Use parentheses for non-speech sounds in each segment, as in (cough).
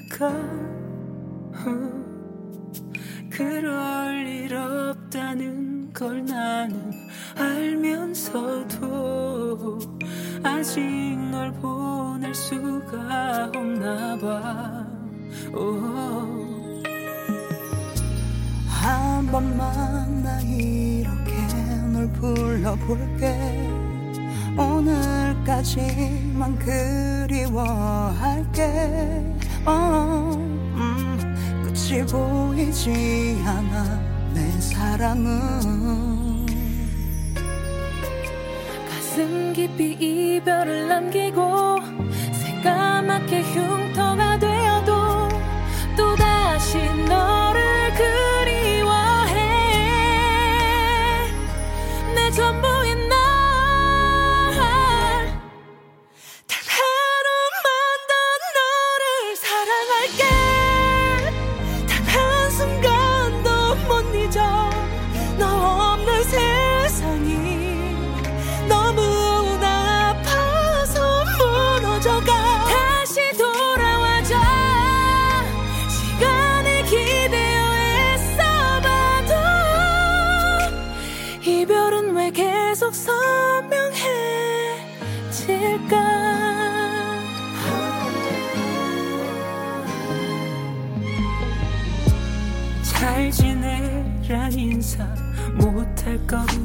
어땠을까 후. 그럴 일 없다는 걸 나는 알면서도 아직 널 보낼 수가 없나 봐. 오. 한 번만 나 이렇게 널 불러볼게 오늘까지만 그리워할게 어, 음, 끝이 보이지 않아 내 사랑은. 가슴 깊이 이별을 남기고 새까맣게 흉터가 되어도 또다시 너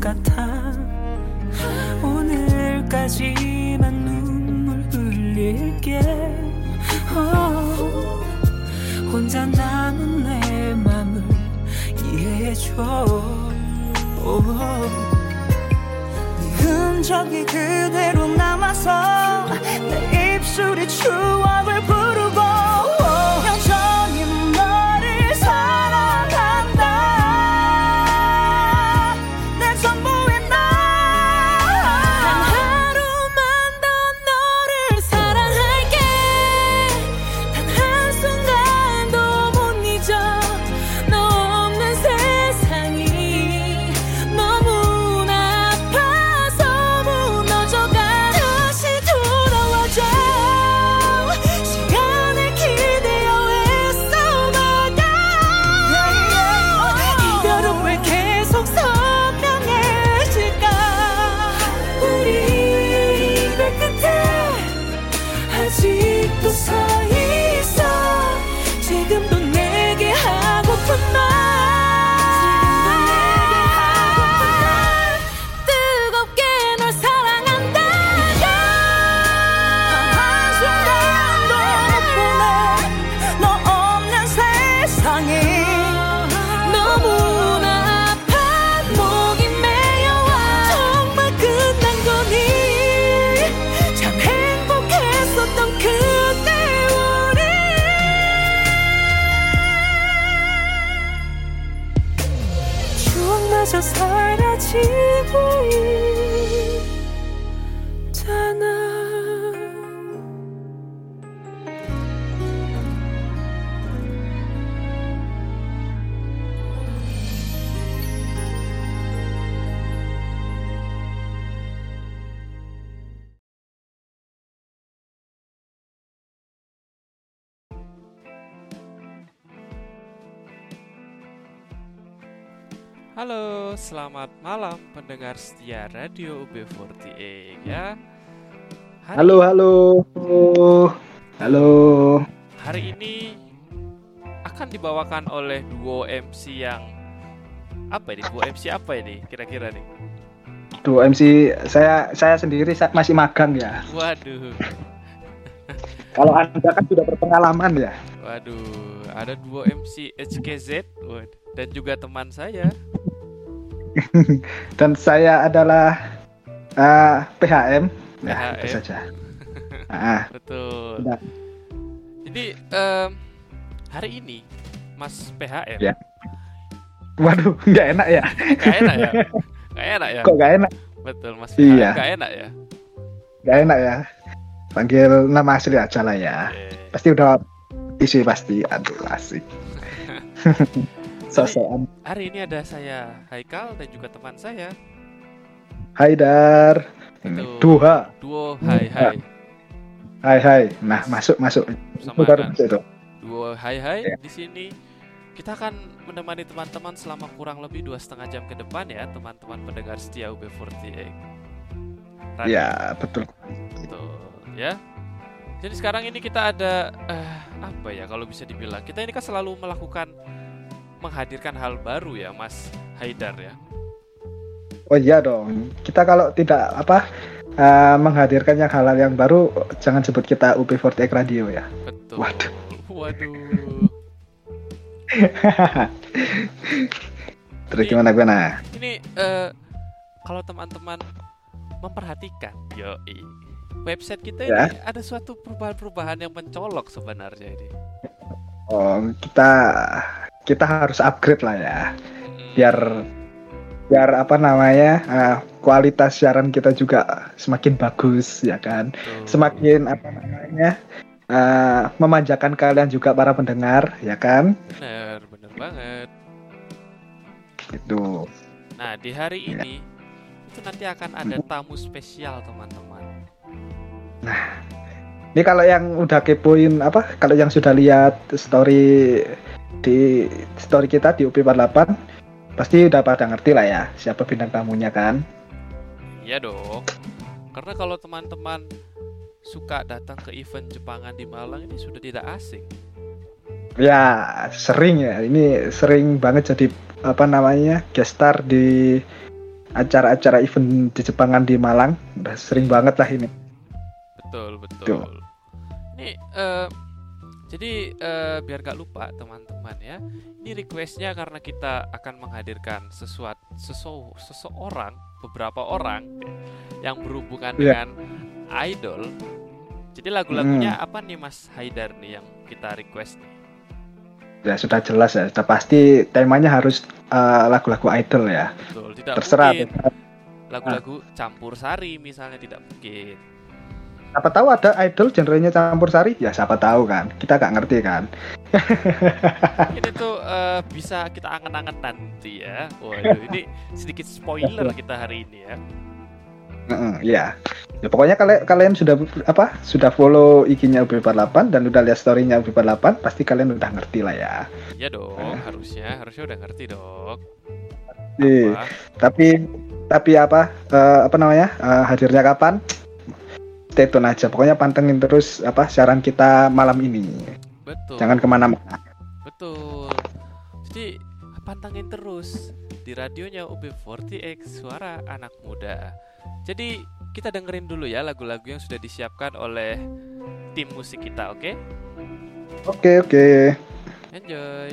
같아. 오늘까지만 눈물 흘릴게. 어, 혼자 남은 내 맘을 이해해줘. 오, 네 흔적이 그대로 남아서 내 입술이 추억을 부르고 Halo, selamat malam pendengar setia Radio UB48 ya. Hari, Halo, halo. Halo. hari ini akan dibawakan oleh duo MC yang apa ini? Duo MC apa ini kira-kira nih? Duh, MC saya saya sendiri masih magang ya. Waduh, Kalau Anda kan sudah berpengalaman ya. waduh, ada duo MC HKZ dan juga teman saya. (laughs) Dan saya adalah eh, PHM. Nah, itu PHM. saja. (laughs) Ah, Betul. Udah. Jadi em, hari ini Mas PHM Ya. waduh, nggak enak ya. Gak enak ya? (laughs) Gak enak ya? Kok nggak enak? Betul, Mas PHM Iya. gak enak ya? Nggak enak ya. Panggil nama asli aja lah ya. Oke. Pasti udah isi pasti. Aduh, asik. Sosokan. Hari ini ada saya Haikal dan juga teman saya Hai Dar. Ini Betul. Duha. duo Hai Hai Hai hai. Nah, masuk masuk. sama Itu baru kan masuk itu. duo Hai Hai Ya. di sini kita akan menemani teman-teman selama kurang lebih dua setengah jam ke depan ya teman-teman pendengar setia UB48 Radio. Ya, betul. Betul, ya. Jadi sekarang ini kita ada eh, apa ya kalau bisa dibilang kita ini kan selalu melakukan menghadirkan hal baru ya Mas Haidar ya. Oh iya dong. Kita kalau tidak apa eh, menghadirkan yang halal yang baru, jangan sebut kita UB48 Radio ya. Betul. Waduh. Waduh. (laughs) Terus gimana gimana? Ini eh, kalau teman-teman memperhatikan, yo website kita Ya. ini ada suatu perubahan-perubahan yang mencolok sebenarnya ini. Oh, kita kita harus upgrade lah ya. Hmm, Biar biar apa namanya? eh, kualitas siaran kita juga semakin bagus ya kan. Semakin apa namanya? eh, memanjakan kalian juga para pendengar ya kan? bener, bener banget. Gitu. Nah di hari Ya. ini itu nanti akan ada tamu spesial teman-teman. Ini kalau yang udah kepoin apa? Kalau yang sudah lihat story di story kita di UP48 pasti udah pada ngerti lah ya siapa bintang tamunya kan. Iya dong. Karena kalau teman-teman suka datang ke event Jepangan di Malang ini sudah tidak asing. Ya sering ya. Ini sering banget jadi apa namanya guest star di acara-acara event di Jepangan di Malang. Udah sering banget lah ini. Betul, betul. Ini eh, jadi eh, biar gak lupa teman-teman ya. Ini requestnya karena kita akan menghadirkan sesuatu sesu, seseorang, beberapa orang yang berhubungan Iya. dengan idol. Jadi lagu-lagunya apa nih Mas Haidar nih yang kita request nih? Ya sudah jelas ya. Sudah pasti temanya harus eh, lagu-lagu idol ya. Betul, tidak Terserah. lagu-lagu campur sari misalnya tidak mungkin. Siapa tahu ada idol genrenya campur sari? Ya siapa tahu kan. Kita gak ngerti kan. (laughs) Mungkin itu eh, bisa kita angen-angen nanti ya. Waduh, ini sedikit spoiler kita hari ini ya. Heeh, Iya. Ya pokoknya kalian kalian sudah apa? Sudah follow IG-nya UB48 dan udah lihat story-nya UB48, pasti kalian udah ngerti lah ya. Iya dong, harusnya harusnya udah ngerti dong. Iya. Tapi tapi apa? eh, apa namanya? eh, hadirnya kapan? Stay tune aja. Pokoknya pantengin terus apa siaran kita malam ini. betul. Jangan ke mana-mana. Betul. Jadi pantengin terus di radionya UB40X Suara Anak Muda. Jadi kita dengerin dulu ya lagu-lagu yang sudah disiapkan oleh tim musik kita, oke? Oke oke. Enjoy.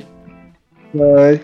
Bye.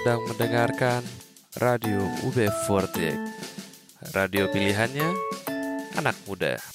sedang mendengarkan Radio UB40. Radio pilihannya anak muda.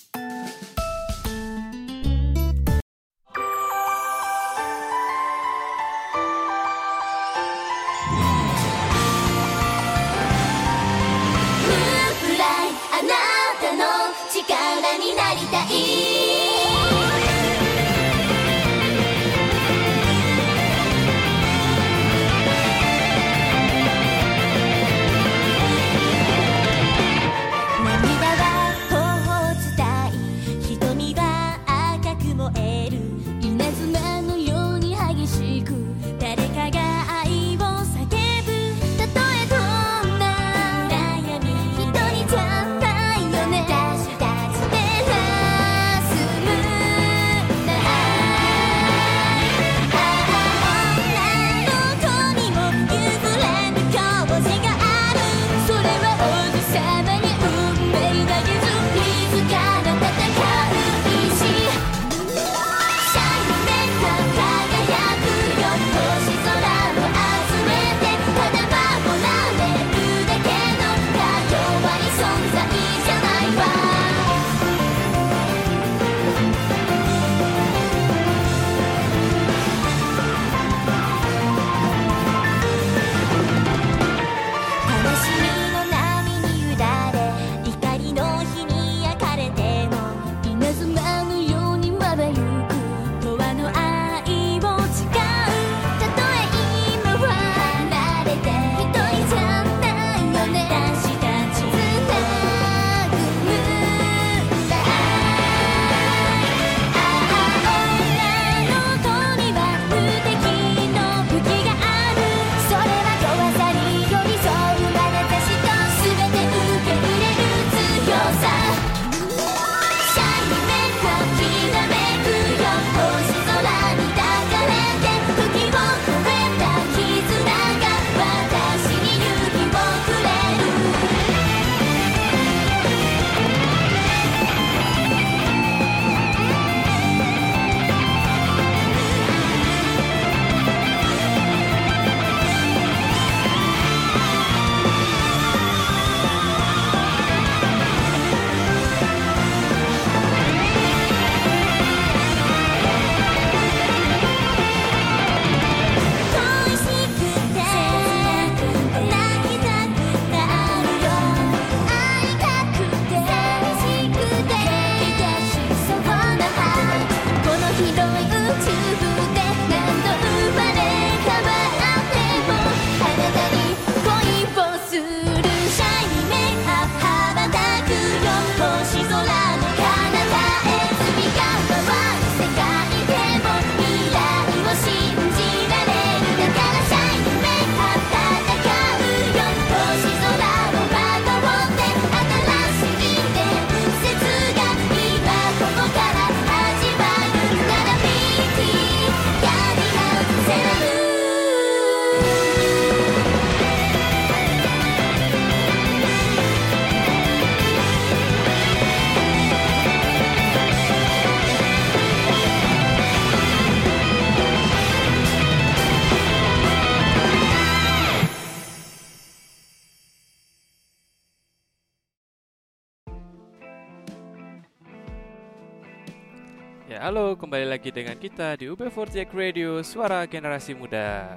lagi dengan kita di UB40 Radio, suara generasi muda.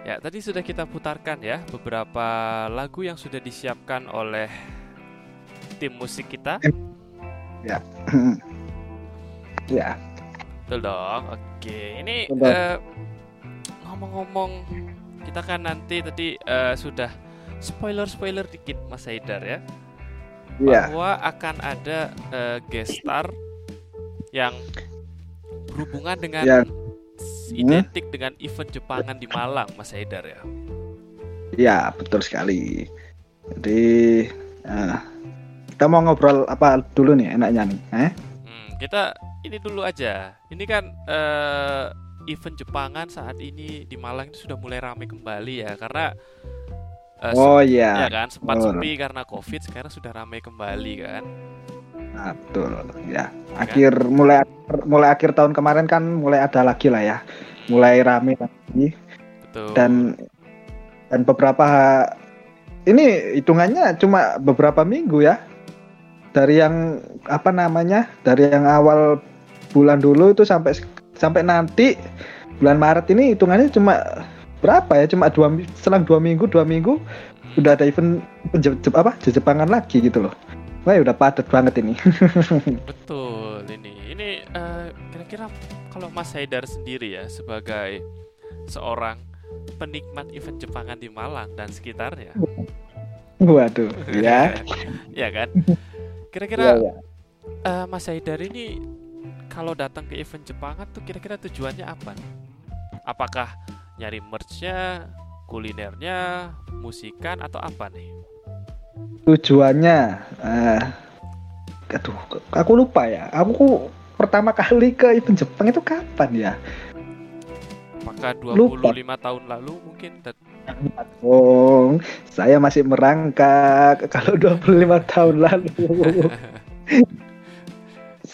Ya, tadi sudah kita putarkan ya beberapa lagu yang sudah disiapkan oleh tim musik kita. Ya. (clears throat) ya. Betul dong. Oke, ini eh, ngomong-ngomong uh, kita kan nanti tadi uh, sudah spoiler-spoiler dikit Mas Haidar ya. ya. Bahwa ya. akan ada uh, guest yang berhubungan dengan ya. Hmm? identik dengan event Jepangan di Malang, Mas Haidar ya. Iya, betul sekali. Jadi uh, kita mau ngobrol apa dulu nih enaknya nih? Eh? Hmm, kita ini dulu aja. Ini kan uh, event Jepangan saat ini di Malang itu sudah mulai ramai kembali ya karena uh, oh iya ya kan sempat oh. sepi karena Covid sekarang sudah ramai kembali kan. Betul ya. Akhir kan? mulai mulai akhir tahun kemarin kan mulai ada lagi lah ya. Mulai rame lagi. Betul. Dan dan beberapa ini hitungannya cuma beberapa minggu ya. Dari yang apa namanya? Dari yang awal bulan dulu itu sampai sampai nanti bulan Maret ini hitungannya cuma berapa ya? Cuma dua selang dua minggu dua minggu hmm. udah ada event apa jepangan lagi gitu loh wah ya udah padat banget ini (laughs) Betul ini. Ini eh, kira-kira kalau Mas Haidar sendiri ya sebagai seorang penikmat event Jepangan di Malang dan sekitarnya. waduh (laughs) ya ya kan? Kira-kira iya. eh, Mas Haidar ini kalau datang ke event Jepangan tuh kira-kira tujuannya apa? Apakah nyari merch-nya, kulinernya, musikan atau apa nih? Tujuannya eh aduh aku lupa ya aku pertama kali ke event Jepang itu kapan ya Apakah 25 Lupa. tahun lalu mungkin? Oh, saya masih merangkak (laughs) kalau 25 tahun lalu. (laughs)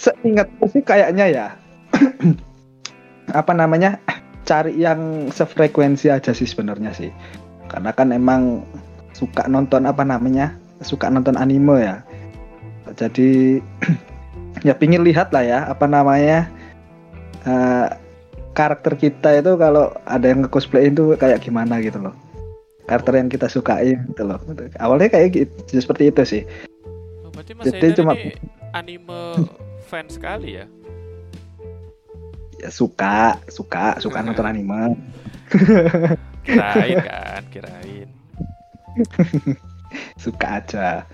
Seingatku sih kayaknya ya. (clears throat) apa namanya? Cari yang sefrekuensi aja sih sebenarnya sih. Karena kan emang suka nonton apa namanya? Suka nonton anime ya. Jadi (clears throat) ya pingin lihat lah ya apa namanya? eh, karakter kita itu kalau ada yang nge-cosplay itu kayak gimana gitu loh karakter yang kita sukain gitu loh awalnya kayak gitu seperti itu sih Oh, berarti Mas Jadi Haidar cuma- ini anime (clears throat) fan sekali ya? ya, suka suka suka nonton anime Kirain kan, kirain. (laughs) suka aja.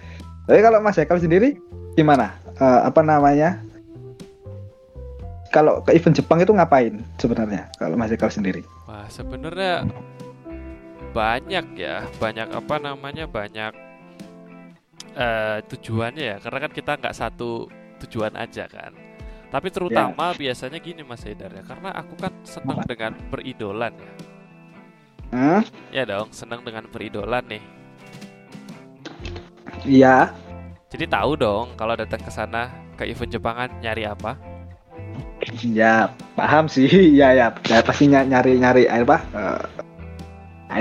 Tapi kalau Mas Haikal sendiri gimana? Eh, apa namanya? Kalau ke event Jepang itu ngapain sebenarnya kalau Mas Haikal sendiri? Wah, sebenarnya banyak ya, banyak apa namanya, banyak eh, tujuannya ya. Karena kan kita nggak satu tujuan aja kan. Tapi terutama biasanya gini Mas Haidar ya, karena aku kan senang dengan beridolan ya. Hmm? Ya dong, senang dengan beridolan nih. Iya Jadi tahu dong kalau datang ke sana ke event Jepangan nyari apa? ya paham sih (laughs) ya ya, ya pasti ny- nyari nyari apa eh,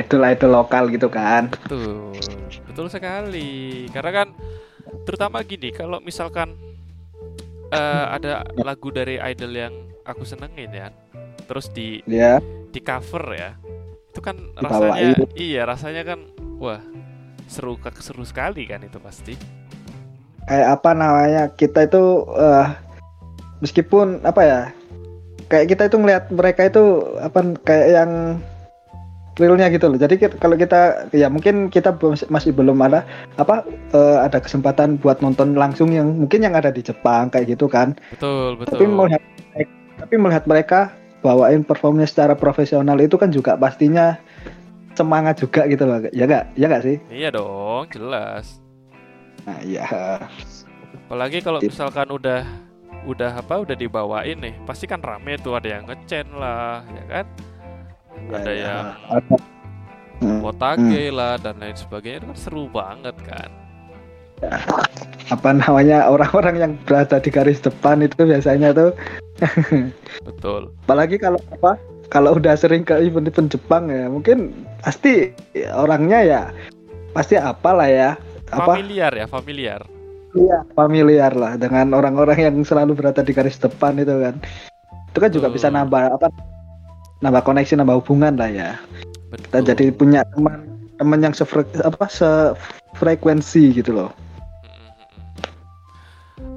itulah itu lokal gitu kan Betul, betul sekali. Karena kan terutama gini, kalau misalkan eh, ada lagu dari idol yang aku senengin ya, terus di ya di cover ya, itu kan Dibawain. rasanya iya rasanya kan wah seru seru sekali kan itu pasti. kayak apa namanya kita itu eh, meskipun apa ya kayak kita itu ngelihat mereka itu apa kayak yang realnya gitu loh jadi kalau kita ya mungkin kita masih belum ada apa eh, ada kesempatan buat nonton langsung yang mungkin yang ada di Jepang kayak gitu kan Betul betul. tapi melihat tapi melihat mereka bawain performnya secara profesional itu kan juga pastinya semangat juga gitu loh ya nggak ya nggak sih Iya dong, jelas. nah iya Apalagi kalau misalkan udah udah apa udah dibawain nih, pasti kan rame tuh ada yang ngecen lah, ya kan? Ada Ya, yang ada. Hmm. Lah dan lain sebagainya itu kan seru banget kan. Apa namanya orang-orang yang berada di garis depan itu biasanya tuh Betul. apalagi kalau apa kalau udah sering ke event-event Jepang ya mungkin pasti orangnya ya pasti apalah ya apa Familiar ya, familiar. iya familiar lah dengan orang-orang yang selalu berada di garis depan itu kan itu kan juga Betul. bisa nambah apa nambah koneksi nambah hubungan lah ya kita Betul. jadi punya teman teman yang sefre, apa sefrekuensi gitu loh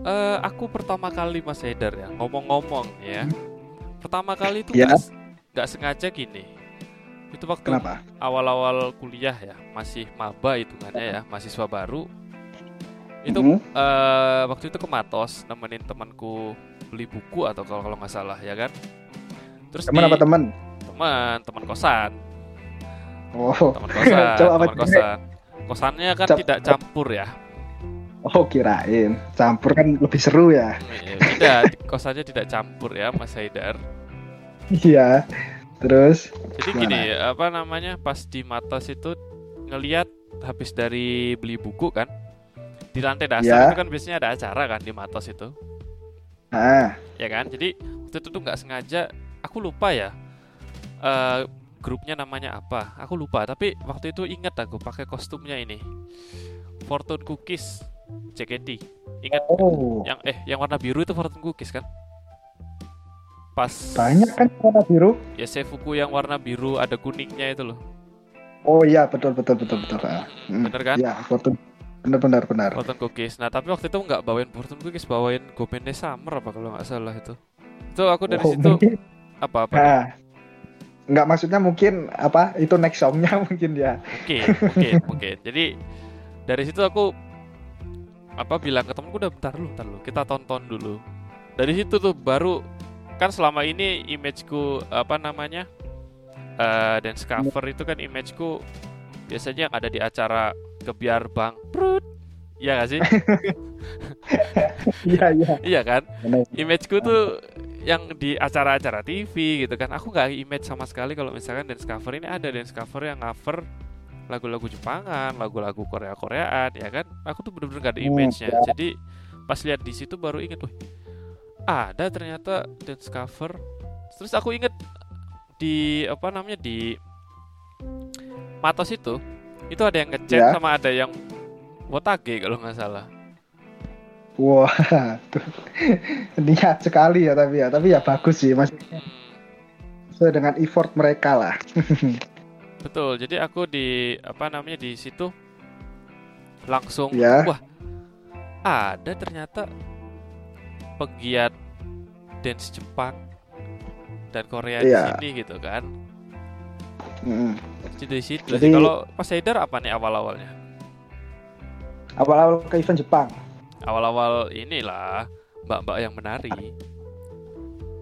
Eh, aku pertama kali Mas Haidar ya ngomong-ngomong ya. Pertama kali itu Ya. nggak nggak sengaja gini. Itu waktu kenapa awal-awal kuliah ya, masih maba hitungannya ya, mahasiswa baru. Itu Mhm. eh, waktu itu ke Matos nemenin temanku beli buku atau kalau kalau nggak salah ya kan. Terus teman apa teman teman, teman kosan, oh teman kosan, (laughs) teman kosan. Kosannya kan Cep- tidak campur ya. Oh kirain campur kan lebih seru ya. Tidak, kosannya tidak campur ya, Mas Haidar. Iya. Terus Jadi Gimana? gini, apa namanya? Pas di Matos itu ngelihat habis dari beli buku kan. Di lantai dasar Ya. itu kan biasanya ada acara kan di Matos itu. ah Ya kan? Jadi waktu itu tuh nggak sengaja aku lupa ya. eh grupnya namanya apa aku lupa tapi waktu itu ingat aku pakai kostumnya ini Fortune Cookies JKT ingat Oh, yang eh yang warna biru itu Fortune Cookies kan pas banyak kan warna biru. ya Seifuku yang warna biru ada kuningnya itu loh Oh iya, betul betul betul betul. Ah, hmm. bener kan Iya, Fortune. Benar benar benar. Fortune Cookies nah tapi waktu itu nggak bawain Fortune Cookies bawain Gomende Summer apa kalau nggak salah itu itu aku dari Oh, situ mungkin- apa apa Nah, nggak maksudnya mungkin apa itu next songnya (laughs) mungkin ya. mungkin mungkin mungkin jadi dari situ aku apa bilang ke temenku udah bentar dulu bentar dulu kita tonton dulu dari situ tuh baru kan selama ini imageku apa namanya eh dance cover itu kan imageku biasanya yang ada di acara kebiar bang Prut. Iya gak sih? Iya iya. (laughs) iya kan? Imageku tuh yang di acara-acara TV gitu kan. Aku nggak image sama sekali kalau misalkan dance cover ini ada dance cover yang cover lagu-lagu Jepangan, lagu-lagu Korea-Koreaan ya kan. Aku tuh bener-bener gak ada Hmm, image-nya. ya. Jadi pas lihat di situ baru inget, wih ada ternyata dance cover. Terus aku inget di apa namanya di Matos itu itu ada yang ngechat Ya. sama ada yang Wotage kalau nggak salah. Wah, tuh. (laughs) niat sekali ya tapi ya, tapi ya bagus sih, mas. Hmm. Sesuai dengan effort mereka lah. (laughs) Betul. Jadi aku di apa namanya di situ langsung Ya. wah ada ternyata pegiat dance Jepang dan Korea di Iya. sini gitu kan. Mm. Jadi di situ. Jadi-. Kalau Mas Haidar apa nih awal-awalnya? Awal-awal ke event Jepang. Awal-awal inilah mbak-mbak yang menari.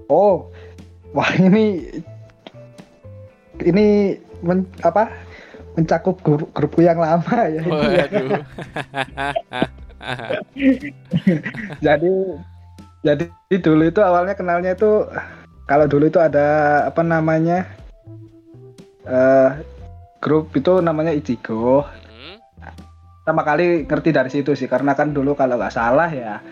Oh, wah ini ini men- apa mencakup grup grupku yang lama ya. Waduh. (laughs) jadi jadi dulu itu awalnya kenalnya itu kalau dulu itu ada apa namanya eh grup itu namanya Ichigo Hmm, pertama kali ngerti dari situ sih karena kan dulu kalau nggak salah ya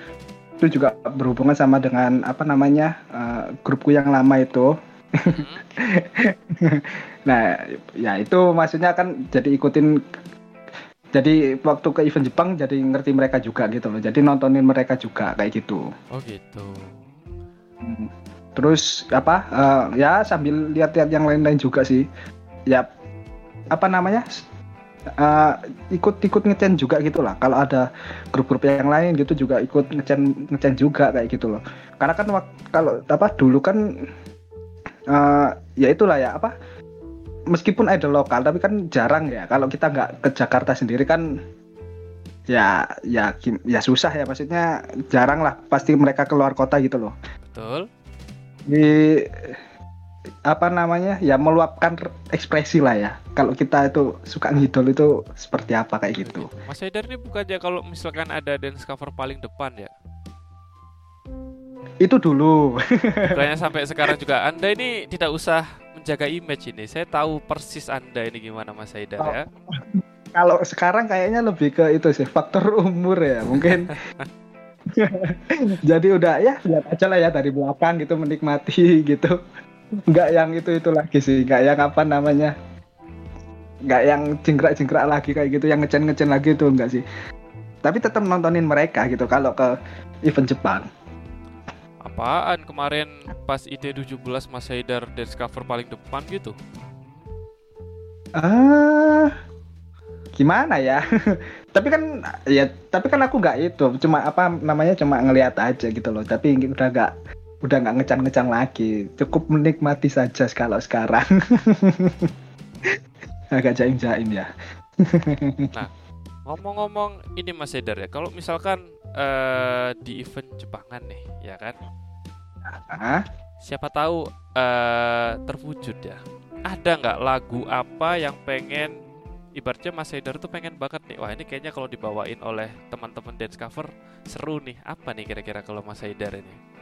itu juga berhubungan sama dengan apa namanya eh, grupku yang lama itu hmm. (laughs) nah ya itu maksudnya kan jadi ikutin jadi waktu ke event Jepang jadi ngerti mereka juga gitu loh jadi nontonin mereka juga kayak gitu Oh gitu. Hmm. Terus apa? eh, ya sambil lihat-lihat yang lain-lain juga sih. Ya apa namanya? eh, ikut-ikut ngecen juga gitu lah. Kalau ada grup-grup yang lain gitu juga ikut ngecen ngecen juga kayak gitu loh. Karena kan kalau apa dulu kan eh, ya itulah ya apa? Meskipun idol lokal tapi kan jarang ya. Kalau kita nggak ke Jakarta sendiri kan ya ya ya susah ya maksudnya jarang lah pasti mereka keluar kota gitu loh Betul. di apa namanya ya meluapkan ekspresi lah ya kalau kita itu suka ngidol itu seperti apa kayak gitu Mas Haidar ini bukannya kalau misalkan ada dance cover paling depan ya? Itu dulu Bukannya sampai (laughs) sekarang juga Anda ini tidak usah menjaga image ini. Saya tahu persis Anda ini gimana Mas Haidar Oh. ya. (laughs) kalau sekarang kayaknya lebih ke itu sih faktor umur ya mungkin (laughs) jadi udah ya lihat aja lah ya dari belakang gitu menikmati gitu nggak yang itu itu lagi sih nggak yang apa namanya nggak yang jengkrak jengkrak lagi kayak gitu yang ngecen ngecen lagi itu enggak sih tapi tetap nontonin mereka gitu kalau ke event Jepang Apaan kemarin pas IT17 Mas Haidar dance cover paling depan gitu? ah gimana ya? (laughs) Tapi kan ya tapi kan aku nggak itu. Cuma apa namanya cuma ngelihat aja gitu loh. Tapi udah nggak udah nggak ngecan-ngecan lagi. Cukup menikmati saja kalau sekarang. (laughs) Agak jaim-jaim ya. (laughs) Ngomong-ngomong ini Mas Haidar ya, kalau misalkan eh, di event Jepangan nih, ya kan? Siapa tahu eh, terwujud ya. Ada nggak lagu apa yang pengen ibaratnya Mas Haidar tuh pengen banget nih. Wah, ini kayaknya kalau dibawain oleh teman-teman dance cover seru nih. Apa nih kira-kira kalau Mas Haidar ini?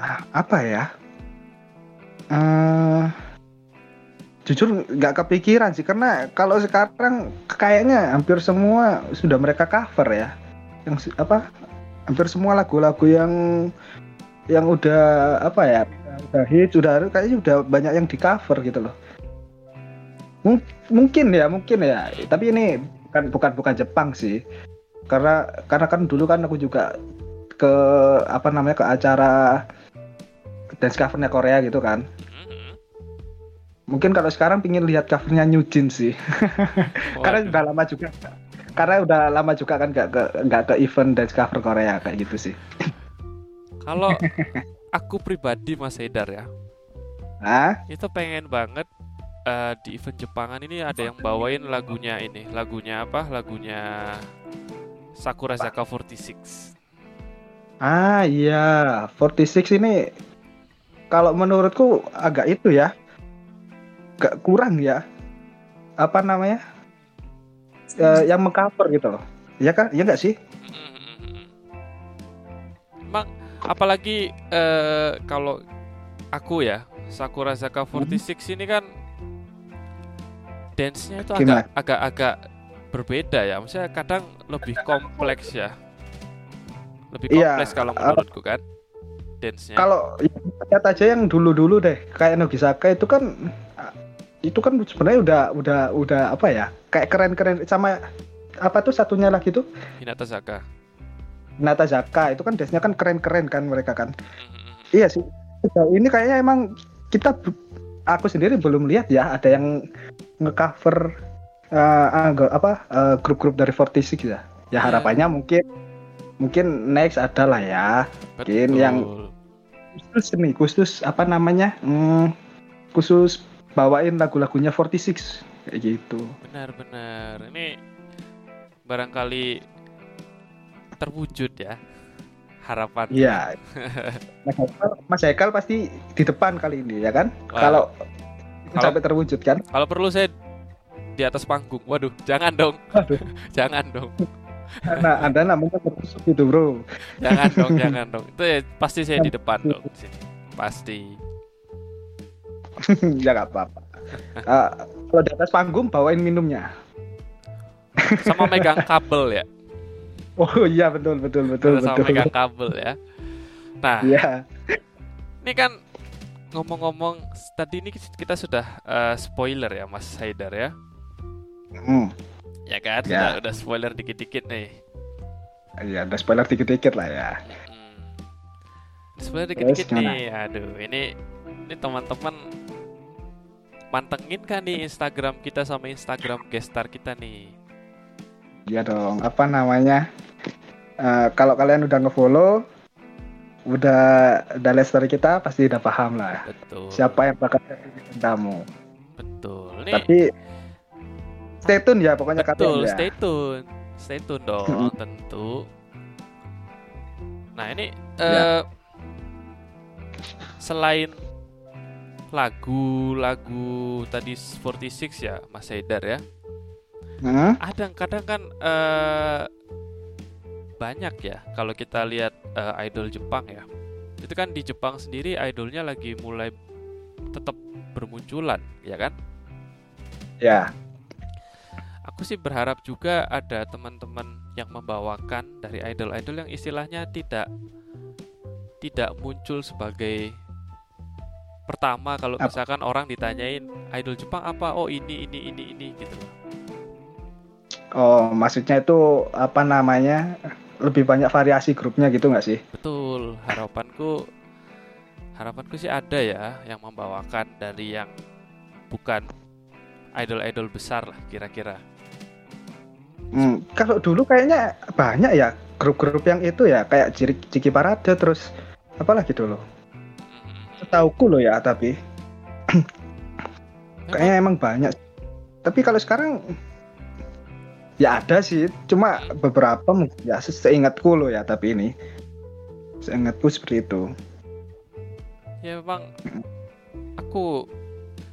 ah, apa ya Eh, jujur nggak kepikiran sih karena kalau sekarang kayaknya hampir semua sudah mereka cover ya yang apa hampir semua lagu-lagu yang yang udah apa ya udah hits udah kayaknya udah banyak yang di cover gitu loh. Mung- mungkin ya mungkin ya. Tapi ini bukan bukan bukan Jepang sih. Karena karena kan dulu kan aku juga ke apa namanya ke acara dance covernya Korea gitu kan. Mungkin kalau sekarang pingin lihat covernya New Jeans sih. (laughs) Karena udah lama juga. Karena udah lama juga kan nggak ke nggak ke event dance cover Korea kayak gitu sih Kalau aku pribadi Mas Haidar ya, ah itu pengen banget eh, di event Jepangan ini ada yang bawain lagunya ini, lagunya apa? Lagunya Sakura Zaka 46. ah iya. 46 ini kalau menurutku agak itu ya. Agak kurang ya. Apa namanya? Eh, yang mengcover gitu loh. Ya kan ya nggak sih? Emang apalagi eh, kalau aku ya Sakura Zaka 46 ini kan dance-nya itu Gimana? agak agak-agak berbeda ya. Maksudnya kadang lebih kompleks ya. Lebih Iya, kompleks kalau eh, menurutku kan dance-nya. kalau lihat aja yang dulu-dulu deh kayak Nogisaka itu kan itu kan sebenarnya udah udah udah apa ya kayak keren-keren sama apa tuh satunya lagi tuh Hinata Zaka. Nata Zaka itu kan dance-nya kan keren-keren kan mereka kan Mhm. iya sih ini kayaknya emang kita aku sendiri belum lihat ya ada yang ngecover anggo- apa eh, grup-grup dari 46 ya ya Iya. harapannya mungkin mungkin next ada lah ya Mungkin Betul. yang- khusus nih khusus apa namanya hmm, khusus bawain lagu-lagunya 46 kayak gitu benar-benar ini barangkali terwujud ya harapan. iya Mas Haikal, Mas Haikal pasti di depan kali ini ya kan Wah. kalau itu Kalau- sampai terwujud kan Kalau perlu saya di atas panggung. Waduh, jangan dong. Waduh. (laughs) jangan dong. nah anda namanya tertusuk gitu bro Jangan dong, (laughs) jangan dong. Itu ya pasti saya di depan dong. Pasti. (laughs) ya nggak apa-apa Eh, kalau di atas panggung bawain minumnya Sama megang kabel ya. Oh (laughs) iya betul betul betul sama betul megang kabel ya. Nah, Iya ini kan ngomong-ngomong tadi ini kita sudah eh, spoiler ya Mas Haidar ya. Hmm, Ya kan? Ya. Sudah, udah spoiler dikit-dikit nih. iya ada spoiler dikit-dikit lah ya Hmm. Spoiler dikit-dikit Terus nih. Aduh, ini ini teman-teman mantengin kan nih Instagram kita sama Instagram gestar kita nih. Iya dong, apa namanya? Eh, kalau kalian udah ngefollow, udah udah story kita, pasti udah paham lah Betul. siapa yang bakal jadi tamu. Betul. Nih, Tapi stay tune ya, pokoknya betul. ya. Stay tune. Stay tune dong, tentu. Nah, ini eh Ya. selain lagu-lagu tadi 46 ya, Mas Haidar ya. Hmm? ada kadang kan eh, banyak ya kalau kita lihat eh, idol Jepang ya. Itu kan di Jepang sendiri idolnya lagi mulai tetap bermunculan ya kan? Ya, aku sih berharap juga ada teman-teman yang membawakan dari idol-idol yang istilahnya tidak tidak muncul sebagai pertama kalau misalkan orang ditanyain idol Jepang apa? Oh ini ini ini ini gitu oh maksudnya itu apa namanya? Lebih banyak variasi grupnya gitu nggak sih? Betul, harapanku harapanku sih ada ya yang membawakan dari yang bukan idol-idol besar lah kira-kira. Hmm, kalau dulu kayaknya banyak ya grup-grup yang itu ya, kayak Ciki, Ciki Parade terus apalagi dulu. Setauku loh ya, tapi (clears throat) kayaknya emang banyak. Tapi kalau sekarang ya ada sih, cuma beberapa ya se- seingatku loh ya, tapi ini seingatku seperti itu. Ya memang aku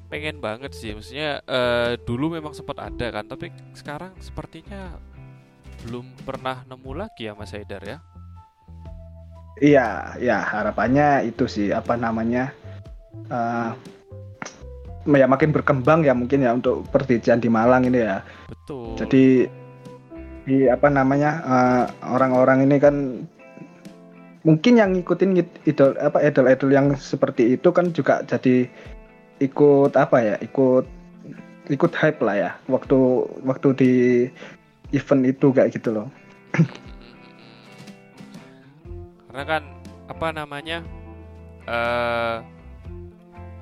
pengen banget sih, maksudnya eh, dulu memang sempat ada kan, tapi sekarang sepertinya belum pernah nemu lagi ya Mas Haidar ya. Iya, ya harapannya itu sih apa namanya eh ya makin berkembang ya mungkin ya untuk pertijian di Malang ini ya. Betul. Jadi di apa namanya eh, orang-orang ini kan mungkin yang ngikutin idol apa idol-idol yang seperti itu kan juga jadi ikut apa ya ikut ikut hype lah ya waktu waktu di event itu kayak gitu loh Karena kan apa namanya eh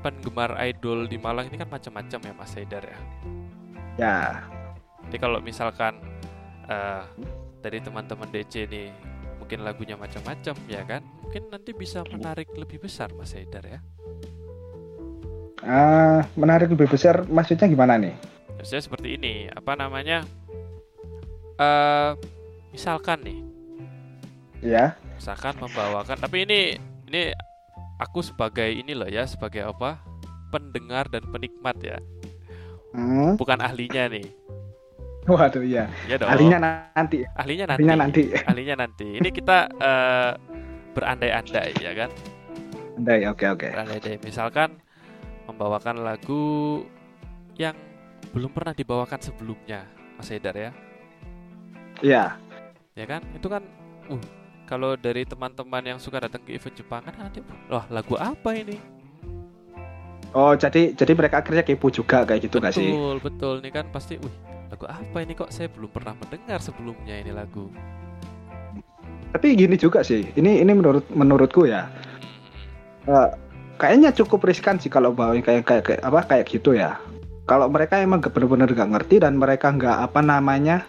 penggemar idol di Malang ini kan macam-macam ya Mas Haidar ya. ya Jadi kalau misalkan eh dari teman-teman DC nih mungkin lagunya macam-macam ya kan, mungkin nanti bisa menarik lebih besar Mas Haidar ya. ah menarik lebih besar maksudnya gimana nih Maksudnya seperti ini, apa namanya? eh misalkan nih, ya misalkan membawakan, tapi ini ini aku sebagai ini loh ya, sebagai apa? Pendengar dan penikmat ya, hmm. bukan ahlinya nih. waduh ya Ya dong. ahlinya nanti ahlinya nanti. ahlinya nanti Ahlinya nanti. Ini kita eh, berandai-andai ya kan? Andai, oke oke Berandai-andai. Misalkan membawakan lagu yang belum pernah dibawakan sebelumnya, Mas Haidar ya. iya Ya kan? Itu kan uh kalau dari teman-teman yang suka datang ke event Jepang kan nanti wah lagu apa ini? oh jadi jadi mereka akhirnya kepo juga kayak gitu nggak sih? Betul, betul. Ini kan pasti wih, lagu apa ini kok? Saya belum pernah mendengar sebelumnya ini lagu. tapi gini juga sih ini ini menurut menurutku ya. Eh, kayaknya cukup riskan sih kalau bawain kayak kayak, kayak apa kayak gitu ya. Kalau mereka emang gak bener-bener gak ngerti dan mereka nggak apa namanya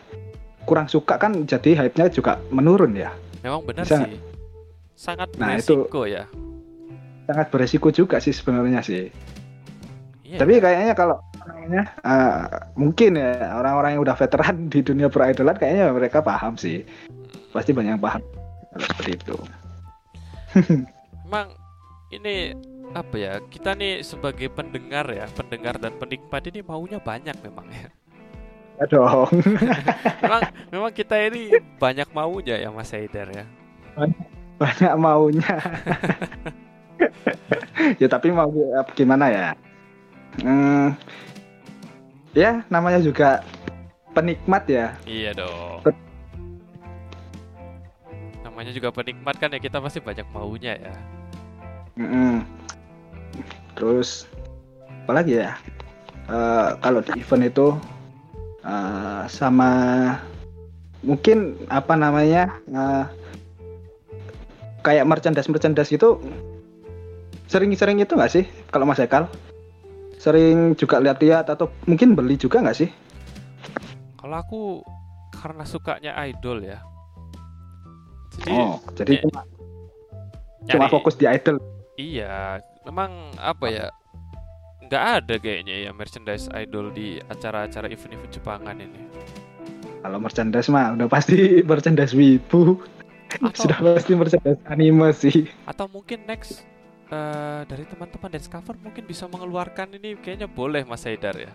kurang suka kan jadi hype-nya juga menurun ya Memang benar Bisa sih. Sangat Nah, itu- beresiko ya. sangat beresiko juga sih sebenarnya sih Iya. tapi kayaknya kalau namanya eh, mungkin ya orang-orang yang udah veteran di dunia peridolan kayaknya mereka paham sih pasti banyak yang paham kalau seperti itu Emang ini apa ya? Kita nih sebagai pendengar ya, pendengar dan penikmat ini maunya banyak memang ya. Ya dong (laughs) Memang memang kita ini banyak maunya ya Mas Haidar ya. banyak maunya (laughs) ya tapi mau gimana ya Hmm, ya namanya juga penikmat ya Iya dong. Bet- Namanya juga penikmat kan ya kita pasti banyak maunya ya. Mm-mm. terus apalagi ya Eh, kalau di event itu eh, sama mungkin apa namanya eh, kayak merchandise merchandise itu sering-sering itu nggak sih kalau Mas Ekal sering juga lihat-lihat atau mungkin beli juga nggak sih Kalau aku karena sukanya idol ya. Jadi oh jadi ya, cuma, cuma fokus di idol Iya, memang apa ya? Nggak ada kayaknya ya merchandise idol di acara-acara event-event Jepangan ini. kalau merchandise mah udah pasti (laughs) merchandise wibu Atau (laughs) sudah pasti merchandise anime sih atau mungkin next eh, dari teman-teman Dance Cover mungkin bisa mengeluarkan ini kayaknya boleh Mas Haidar ya.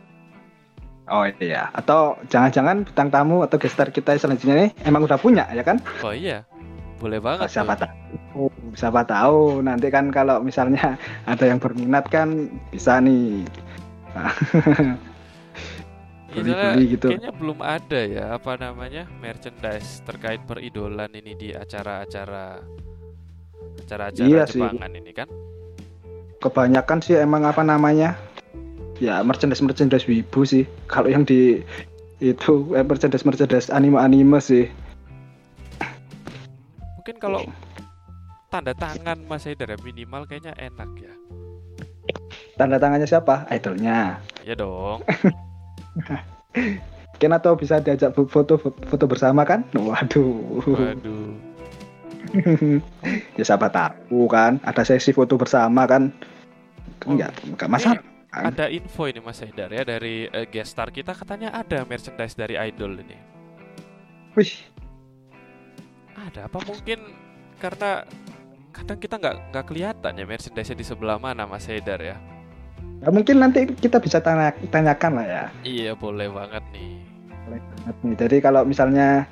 Oh iya, atau jangan-jangan bintang tamu atau gestar kita selanjutnya nih emang udah punya ya kan? Oh iya, boleh banget. siapa tahu, siapa tahu nanti kan kalau misalnya ada yang berminat kan bisa nih. (laughs) Beli-beli soalnya gitu. Kayaknya belum ada ya apa namanya merchandise terkait peridolan ini di acara-acara acara-acara Iya sih. Jepangan ini kan. Kebanyakan sih emang apa namanya? Ya merchandise merchandise wibu sih. Kalau yang di itu eh, merchandise merchandise anime anime sih. Mungkin kalau tanda tangan Mas Haidar ya minimal kayaknya enak ya. Tanda tangannya siapa? Idolnya. Ya dong. (laughs) Mungkin atau bisa diajak foto foto bersama kan? Waduh. Waduh. (laughs) ya siapa tahu kan ada sesi foto bersama kan Oh, enggak enggak masalah kan? Ada info ini Mas Haidar ya dari eh, guest star kita katanya ada merchandise dari idol ini. Wih, Ada apa mungkin karena kadang kita nggak nggak kelihatan ya merchandise di sebelah mana Mas Haidar ya. ya mungkin nanti kita bisa tanya, tanyakan lah ya. Iya boleh banget nih. Boleh banget nih. Jadi kalau misalnya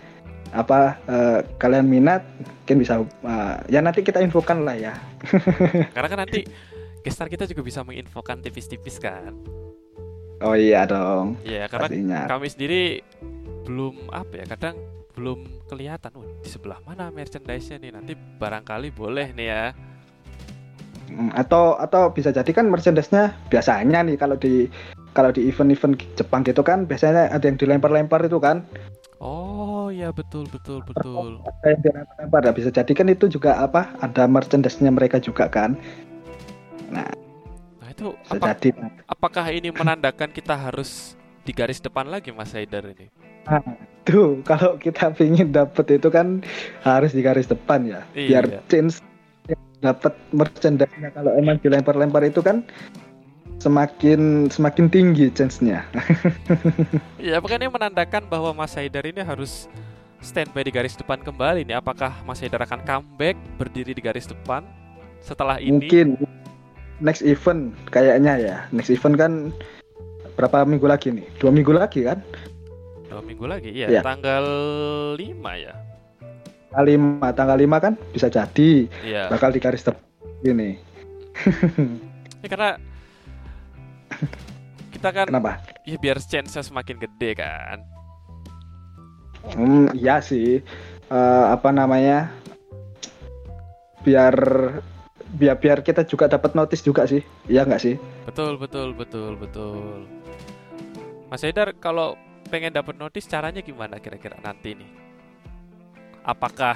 apa eh, kalian minat, mungkin bisa eh, ya nanti kita infokan lah ya. (laughs) Karena kan nanti gestar kita juga bisa menginfokan tipis-tipis kan. Oh iya dong, Iya karena pastinya. kami sendiri belum apa ya kadang belum kelihatan. Di sebelah mana merchandise-nya nih? Nanti barangkali boleh nih ya. Hmm, atau atau bisa jadi kan merchandise-nya biasanya nih kalau di kalau di event-event Jepang gitu kan biasanya ada yang dilempar-lempar itu kan? Oh ya betul betul betul. Ada yang dilempar-lempar nah, bisa jadi kan itu juga apa ada merchandise-nya mereka juga kan? Nah itu bisa apa- jadi apakah ini menandakan kita harus di garis depan lagi Mas Haidar ini tuh (laughs) kalau kita ingin dapet itu kan harus di garis depan ya. Biar Iya. change dapat merchandise-nya. Kalau emang dilempar-lempar itu kan semakin semakin tinggi chance-nya (laughs) ya ini menandakan bahwa Mas Haidar ini harus standby di garis depan kembali nih. Apakah Mas Haidar akan comeback berdiri di garis depan setelah ini? Mungkin. Next event kayaknya ya. Next event kan berapa minggu lagi nih? Dua minggu lagi kan dua minggu lagi ya Iya. tanggal 5 ya. Tanggal lima tanggal lima kan bisa jadi. Iya. Bakal di garis ini. (laughs) Ya, karena kita kan kenapa? Ya biar chance semakin gede kan. hmm iya sih. Eh, apa namanya? Biar biar biar kita juga dapat notice juga sih. Iya nggak sih? Betul betul betul betul. Mas Haidar kalau pengen dapat notis caranya gimana kira-kira nanti nih? Apakah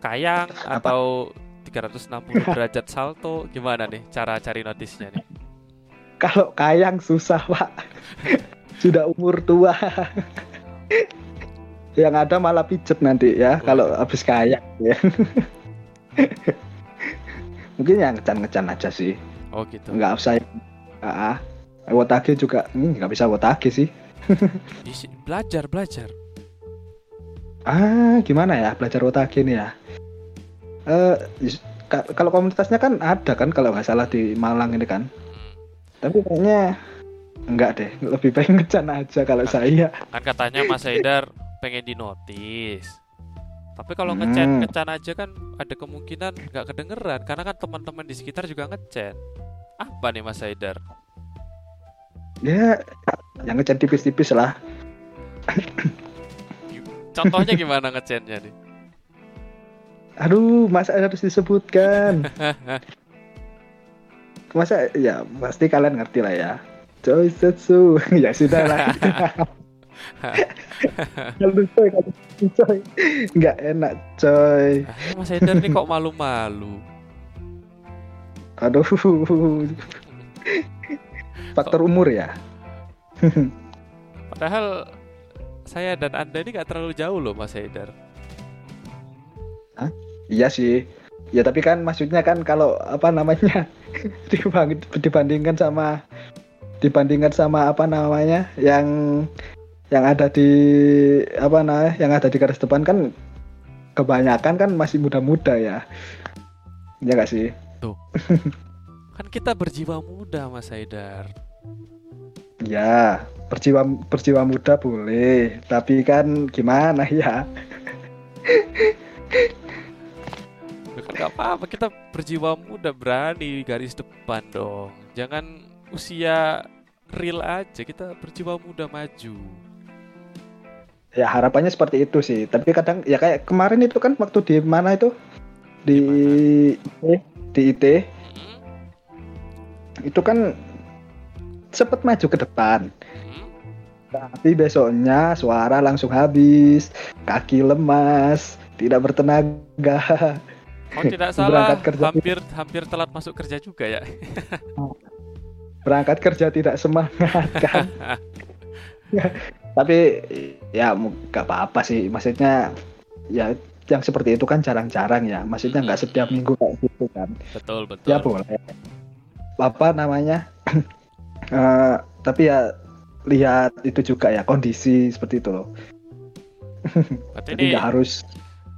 kayang Apa? atau 360 derajat salto gimana nih cara cari notisnya nih? kalau kayang susah pak sudah umur tua yang ada malah pijet nanti ya kalau habis kayang ya mungkin yang ngecan-ngecan aja sih Oh gitu. nggak usah ah ah. wotage juga hmm, nggak bisa wotage sih (laughs) Belajar belajar. ah gimana ya belajar wotage ini ya eh ka- kalau komunitasnya kan ada kan kalau nggak salah di Malang ini kan Hmm. tapi kayaknya enggak deh lebih baik ngecan aja kalau saya Kan katanya Mas Haidar pengen dinotis. Tapi kalau Hmm. ngechat ngecan aja kan ada kemungkinan nggak kedengeran karena kan teman-teman di sekitar juga ngechat. Apa nih Mas Haidar? Ya yang ngecan tipis-tipis lah. Contohnya gimana ngechatnya nih? aduh masa harus disebutkan? (laughs) Masa ya pasti kalian ngerti lah ya. Joy Setsu. (laughs) Ya sudah lah. (laughs) Coy, coy nggak enak coy Ah, Mas Haidar nih kok malu-malu. aduh faktor umur ya? (laughs) Padahal saya dan Anda ini nggak terlalu jauh loh Mas Haidar. iya sih. Ya tapi kan maksudnya kan kalau apa namanya (laughs) dibandingkan sama dibandingkan sama apa namanya yang yang ada di apa namanya yang ada di garis depan kan kebanyakan kan masih muda-muda ya. Ya gak sih (laughs) Kan kita berjiwa muda Mas Haidar. ya berjiwa berjiwa muda boleh tapi kan gimana ya nggak apa-apa kita berjiwa muda berani garis depan dong. Jangan usia real aja kita berjiwa muda maju. ya harapannya seperti itu sih tapi kadang ya kayak kemarin itu kan waktu di mana itu di eh, di IT? Itu kan sempet maju ke depan Hmm? tapi besoknya suara langsung habis kaki lemas tidak bertenaga Oh tidak (laughs) salah, Berangkat kerja. hampir hampir telat masuk kerja juga ya. (laughs) berangkat kerja tidak semangat (laughs) kan tapi ya nggak apa-apa sih maksudnya ya yang seperti itu kan jarang-jarang ya maksudnya nggak setiap minggu kayak gitu kan betul betul. ya boleh apa namanya (clears throat) Eh, tapi ya lihat itu juga ya kondisi seperti itu loh (laughs) Berarti jadi nggak harus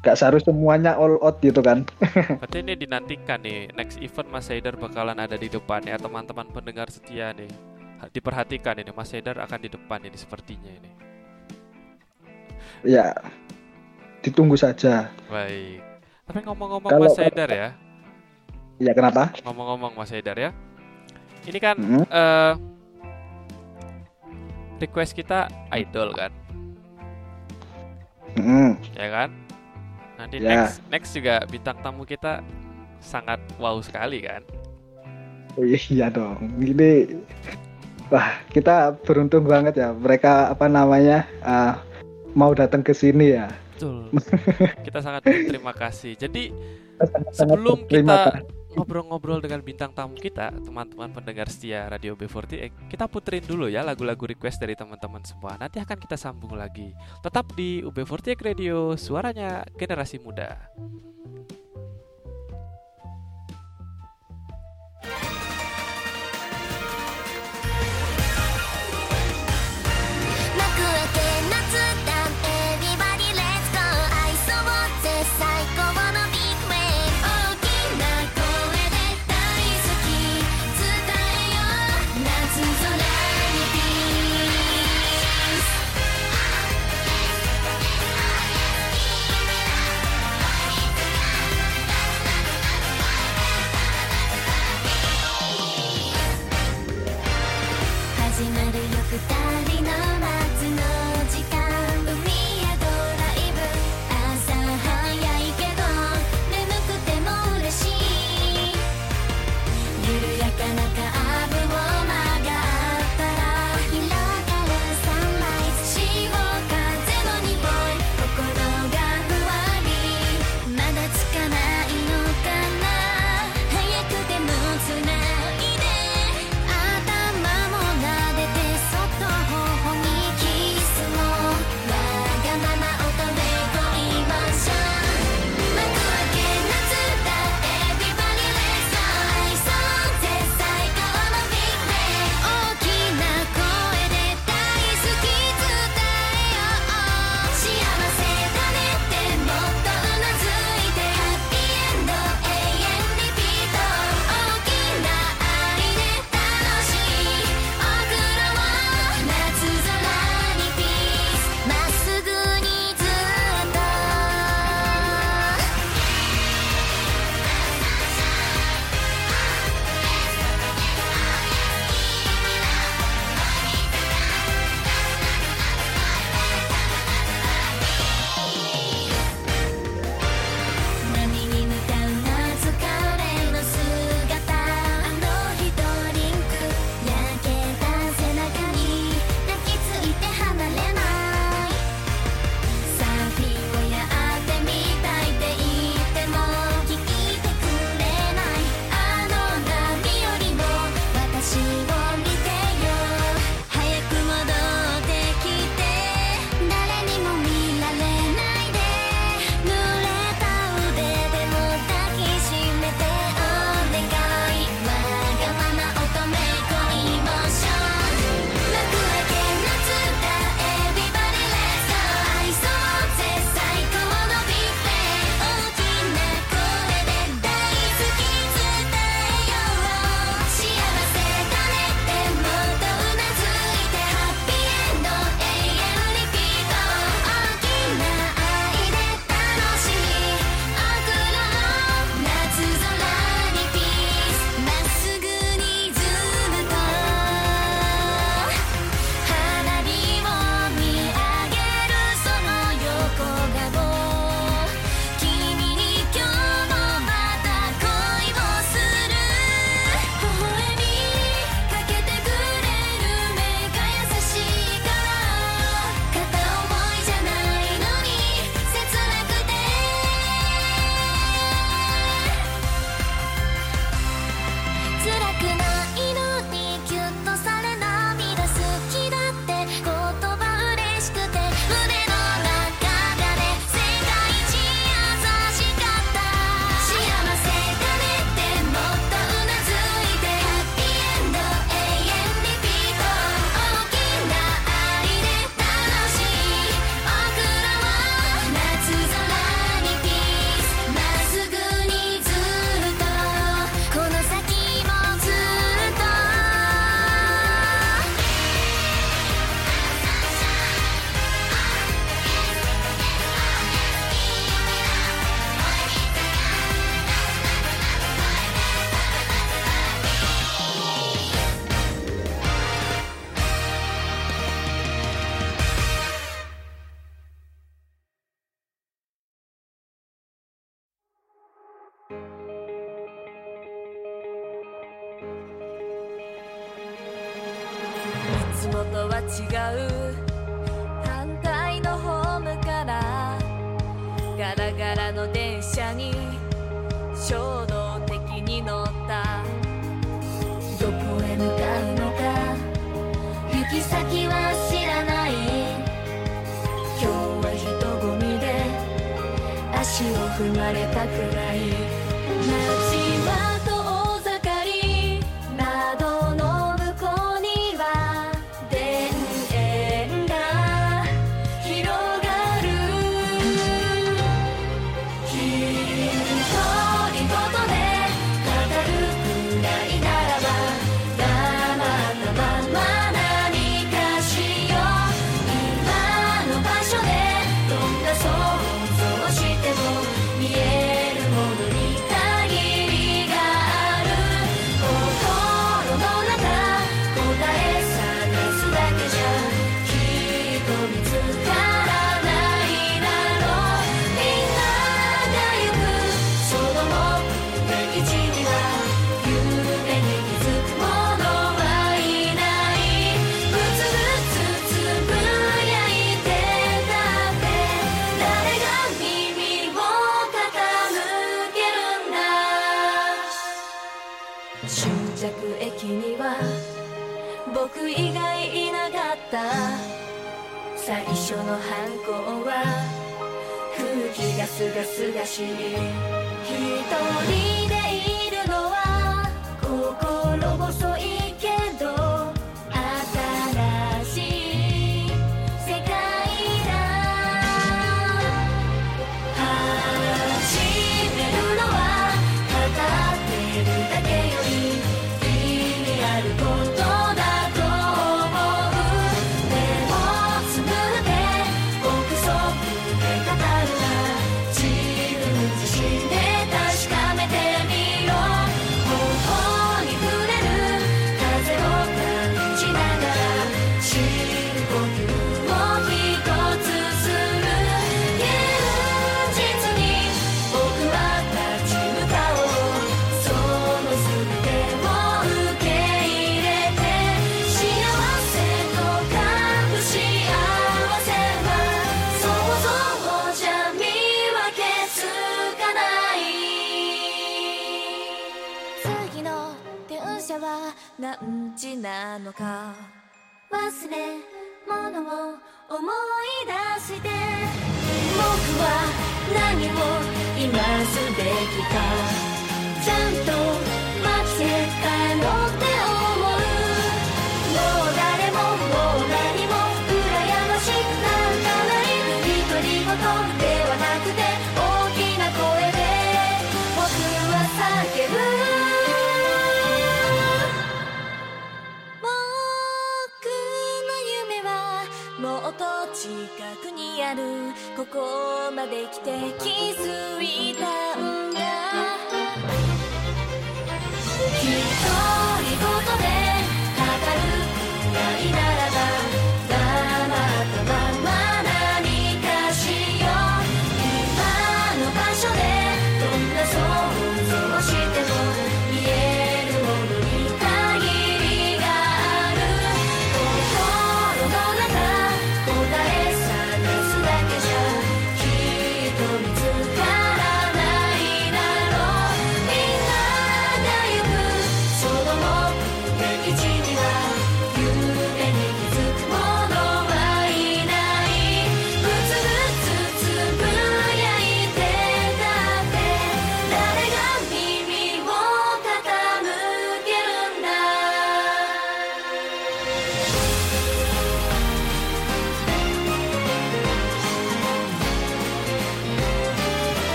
nggak seharus semuanya all out gitu kan (laughs) berarti ini dinantikan nih next event Mas Haidar bakalan ada di depan ya teman-teman pendengar setia nih. Ha- Diperhatikan ini Mas Haidar akan di depan ini sepertinya ini. ya ditunggu saja Baik. Tapi ngomong-ngomong Mas Haidar ya, ya kenapa ngomong-ngomong Mas Haidar ya. Ini kan Mhm. eh request kita idol kan. Mm, ya kan? Nanti Ya. next next juga bintang tamu kita sangat wow sekali kan? oh iya dong. Ini wah kita beruntung banget ya. Mereka apa namanya ah, mau datang ke sini ya. Betul. (laughs) kita sangat berterima kasih. Jadi Sangat sebelum kita. Ngobrol-ngobrol dengan bintang tamu kita, teman-teman pendengar setia Radio B48, kita puterin dulu ya lagu-lagu request dari teman-teman semua. Nanti akan kita sambung lagi. Tetap di UB48 Radio, suaranya generasi muda.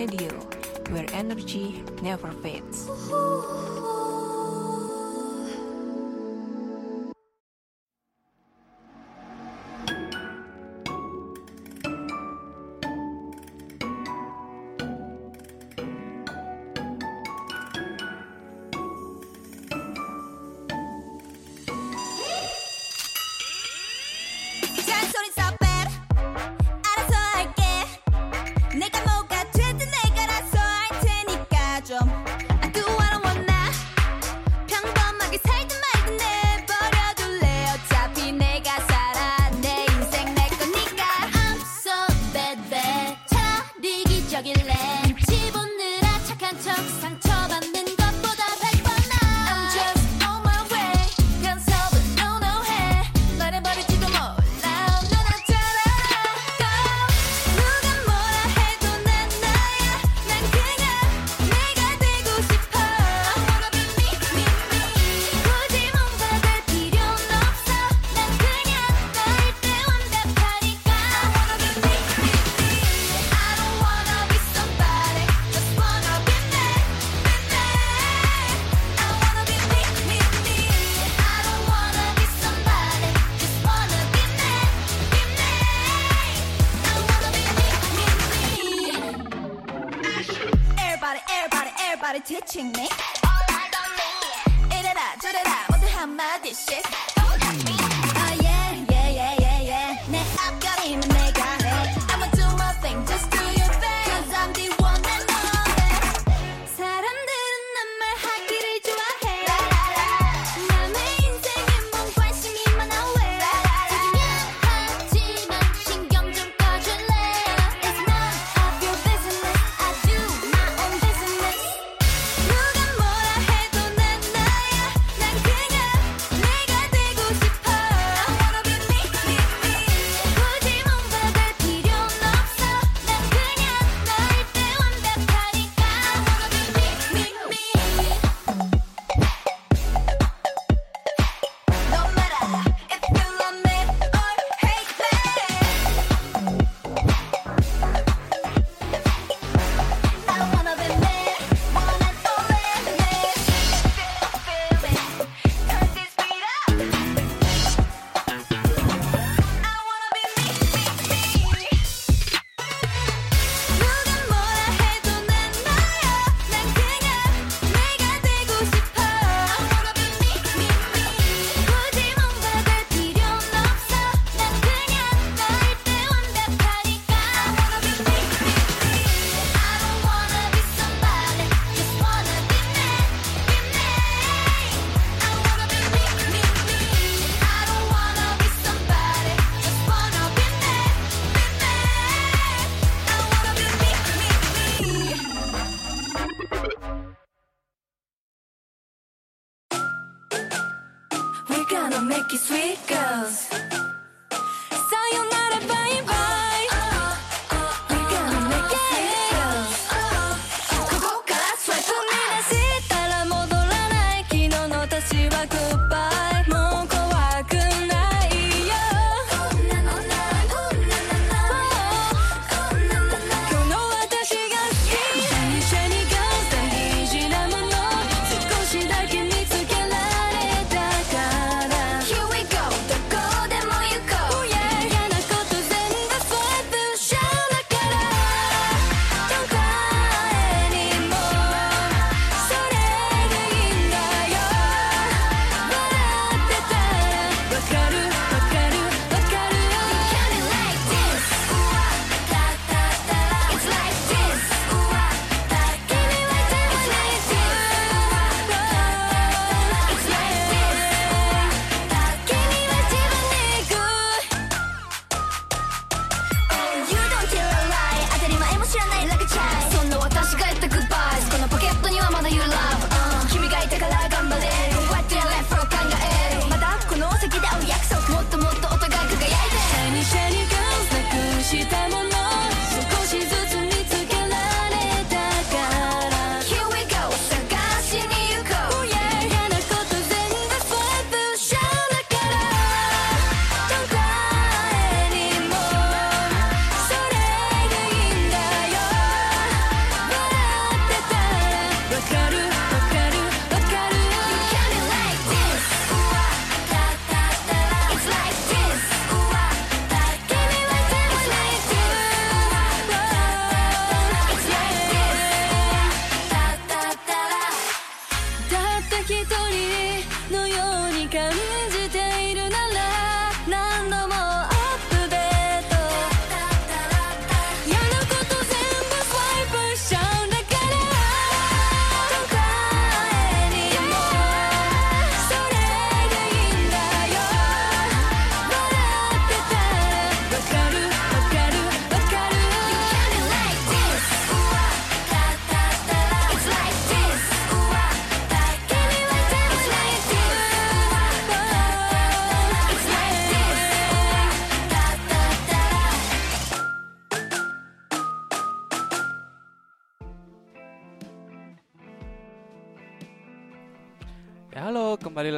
Radio, where energy never fades.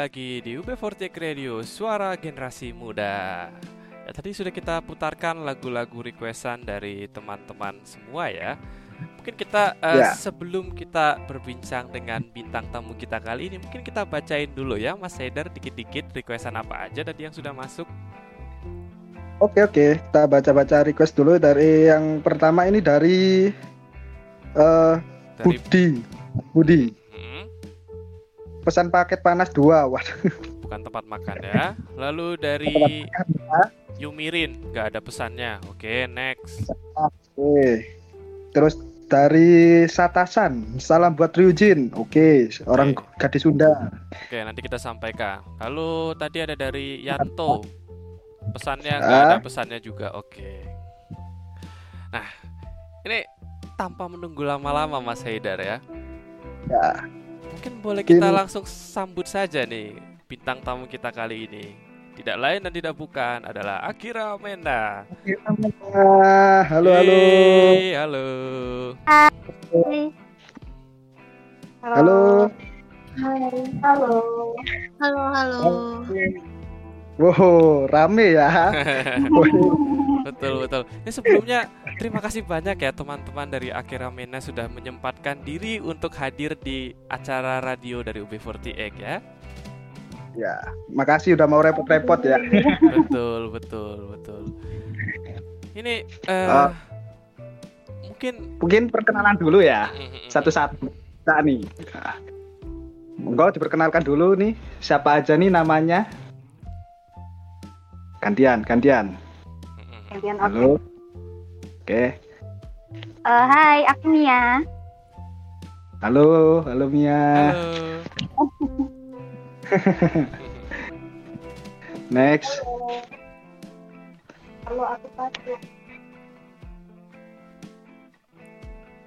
lagi di UB40 Radio, suara generasi muda. Ya, tadi sudah kita putarkan lagu-lagu requestan dari teman-teman semua ya. Mungkin kita uh, yeah. sebelum kita berbincang dengan bintang tamu kita kali ini, mungkin kita bacain dulu ya Mas Haidar dikit-dikit requestan apa aja tadi yang sudah masuk. Oke oke, kita baca-baca request dulu dari yang pertama ini dari, uh, dari... Budi. Budi. Pesan paket panas dua. Waduh. bukan tempat makan ya. Lalu dari Yumirin nggak ada pesannya. Oke, next. Oke. Terus dari Satasan, salam buat Ryujin. Oke, orang Oke. gadis Sunda. Oke, nanti kita sampaikan. Lalu tadi ada dari Yanto. Pesannya nggak Ah. ada pesannya juga. Oke. Nah, ini tanpa menunggu lama-lama Mas Haidar ya. Ya. Mungkin boleh kita langsung sambut saja nih bintang tamu kita kali ini. Tidak lain dan tidak bukan adalah Akira Menda. Ah, halo halo. Yeay, halo. Halo. Halo. Halo, halo. Wow, rame ya. (laughs) betul betul. Ini sebelumnya terima kasih banyak ya teman-teman dari Akira Mena sudah menyempatkan diri untuk hadir di acara radio dari UB48 ya. Ya, makasih udah mau repot-repot ya. betul betul betul. Ini eh Ah. mungkin Mungkin perkenalan dulu ya, satu-satu. Nah, nih. Monggo diperkenalkan dulu nih, siapa aja nih namanya? Gantian, gantian. Gantian oke. Halo. Oke. Eh, hai, aku Mia. Halo, halo Mia. Halo. (laughs) Next. Halo, aku Patu.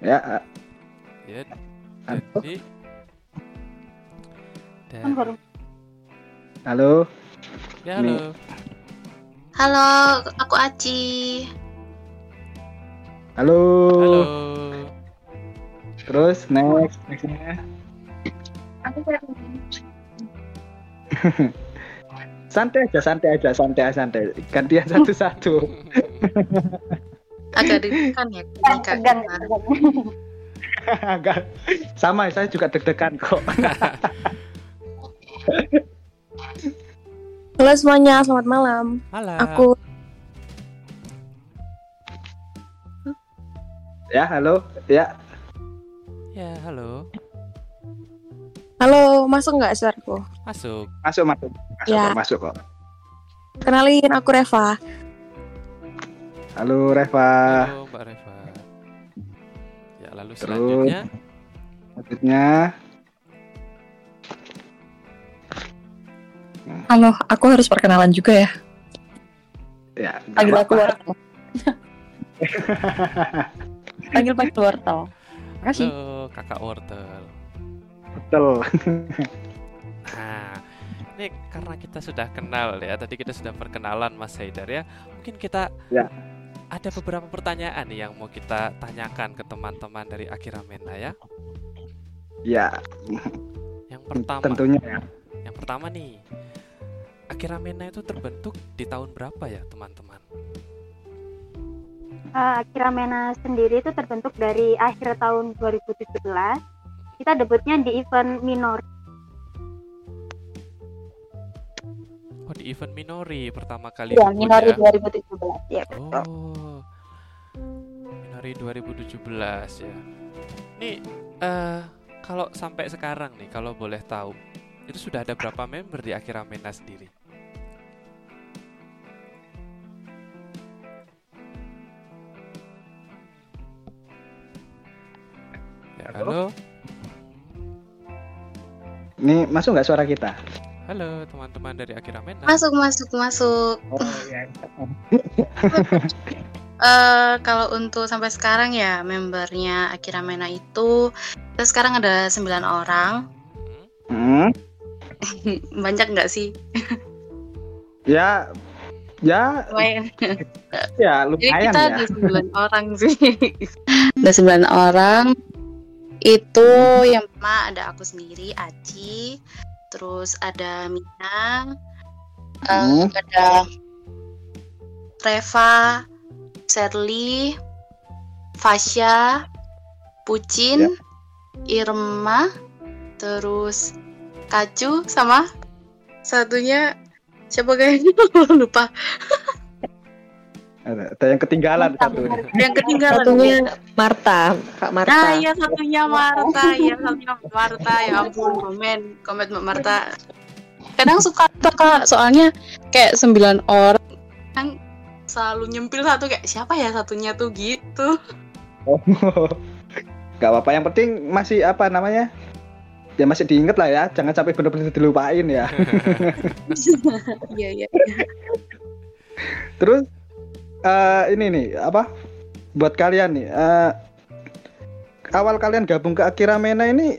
Ya, Ya, halo. jadi baru. Dan, Halo. ya halo. Halo, aku Aci. Halo. Halo. Terus next, nextnya. Aku Ferdinand. (laughs) Santai aja, santai aja, santai santai. Gantian (laughs) satu-satu. Agak deg-degan ya (laughs) tegang. Agak sama, saya juga deg-degan kok. Halo semuanya, selamat malam. Halo. Aku ya, halo. Ya, Ya, halo. Halo, masuk nggak suaraku? Masuk. masuk masuk. Masuk Ya. kok, masuk kok. Kenalin, aku Reva. Halo Reva. Halo, Mbak Reva. Ya, lalu Terus. selanjutnya Selanjutnya Halo, aku harus perkenalan juga ya. ya. Panggil aku. (laughs) Wortel. Panggil panggil Wortel. Makasih. halo Kakak Wortel. Betul. Nah, ini karena kita sudah kenal ya, tadi kita sudah perkenalan Mas Haidar ya. Mungkin kita Ya. ada beberapa pertanyaan nih yang mau kita tanyakan ke teman-teman dari Akira Mena ya. Ya, Yang pertama, tentunya ya. yang pertama nih, Akira Mena itu terbentuk di tahun berapa ya teman-teman? Eh, Akira Mena sendiri itu terbentuk dari akhir tahun 2017. Kita debutnya di event minor. Oh di event Minori pertama kali Ya, debut minori ya. 2017. Ya, betul. Oh, Minori 2017 ya. Nih, eh kalau sampai sekarang nih, kalau boleh tahu, itu sudah ada berapa member di Akira Mena sendiri? Halo, Ini masuk nggak suara kita? halo teman-teman dari Akira Mena. Masuk, masuk, masuk. Oh (laughs) ya. Eh kalau untuk sampai sekarang ya membernya Akira Mena itu kita sekarang ada 9 orang. Hmm, (laughs) Banyak nggak sih? ya, ya, Lumayan. ya Jadi lumayan kita ya. ada 9 orang sih. (laughs) ada 9 orang. Itu yang pertama ada aku sendiri, Aci. Terus ada Mina. eh, Hmm. ada Reva, Sherly, Fasya, Pucin, Irma, terus Kacu sama satunya siapa kayaknya (laughs) lupa. Ada, ada yang ketinggalan satu. Yang ketinggalan. Satunya Marta, Kak Marta. Nah, iya satunya Marta, iya satunya Marta. Ya ampun, komen, komen Mbak Marta. Kadang suka tuh kak, soalnya kayak sembilan orang kan selalu nyempil satu kayak siapa ya satunya tuh gitu. Oh. (laughs) Gak apa-apa, yang penting masih apa namanya? Ya masih diinget lah ya, jangan sampai benar-benar dilupain ya. (laughs) Iya iya. Terus eh ini nih apa? Buat kalian nih, eh, awal kalian gabung ke Akira Mena ini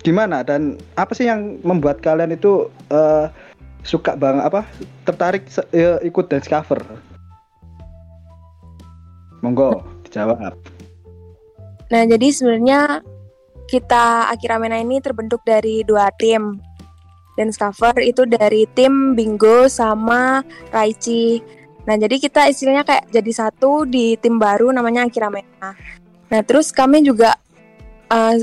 gimana dan apa sih yang membuat kalian itu eh, suka banget apa tertarik eh, ikut dance cover? Monggo dijawab. Nah, jadi sebenarnya kita Akira Mena ini terbentuk dari dua tim. Dance cover itu dari tim Bingo sama Raichi. Nah, jadi kita istilahnya kayak jadi satu di tim baru namanya Akira Mena. Nah, terus kami juga uh,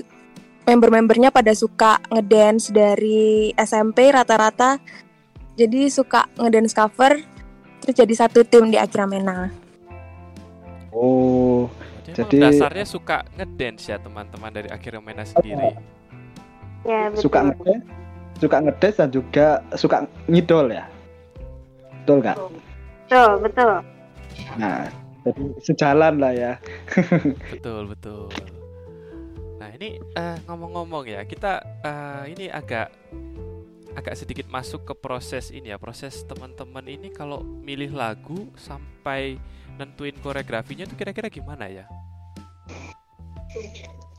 member-membernya pada suka ngedance dari SMP rata-rata. Jadi suka ngedance cover terus jadi satu tim di Akira Mena. Oh, Jadi, Jadi- dasarnya suka ngedance ya teman-teman dari Akira Mena sendiri. Ya, betul. suka ngedance, suka ngedance dan juga suka ngidol ya. Betul nggak? Betul, betul. Nah, jadi sejalan lah ya. (laughs) Betul, betul. Nah, ini eh, ngomong-ngomong ya, kita eh, ini agak agak sedikit masuk ke proses ini ya, proses teman-teman ini kalau milih lagu sampai nentuin koreografinya itu kira-kira gimana ya?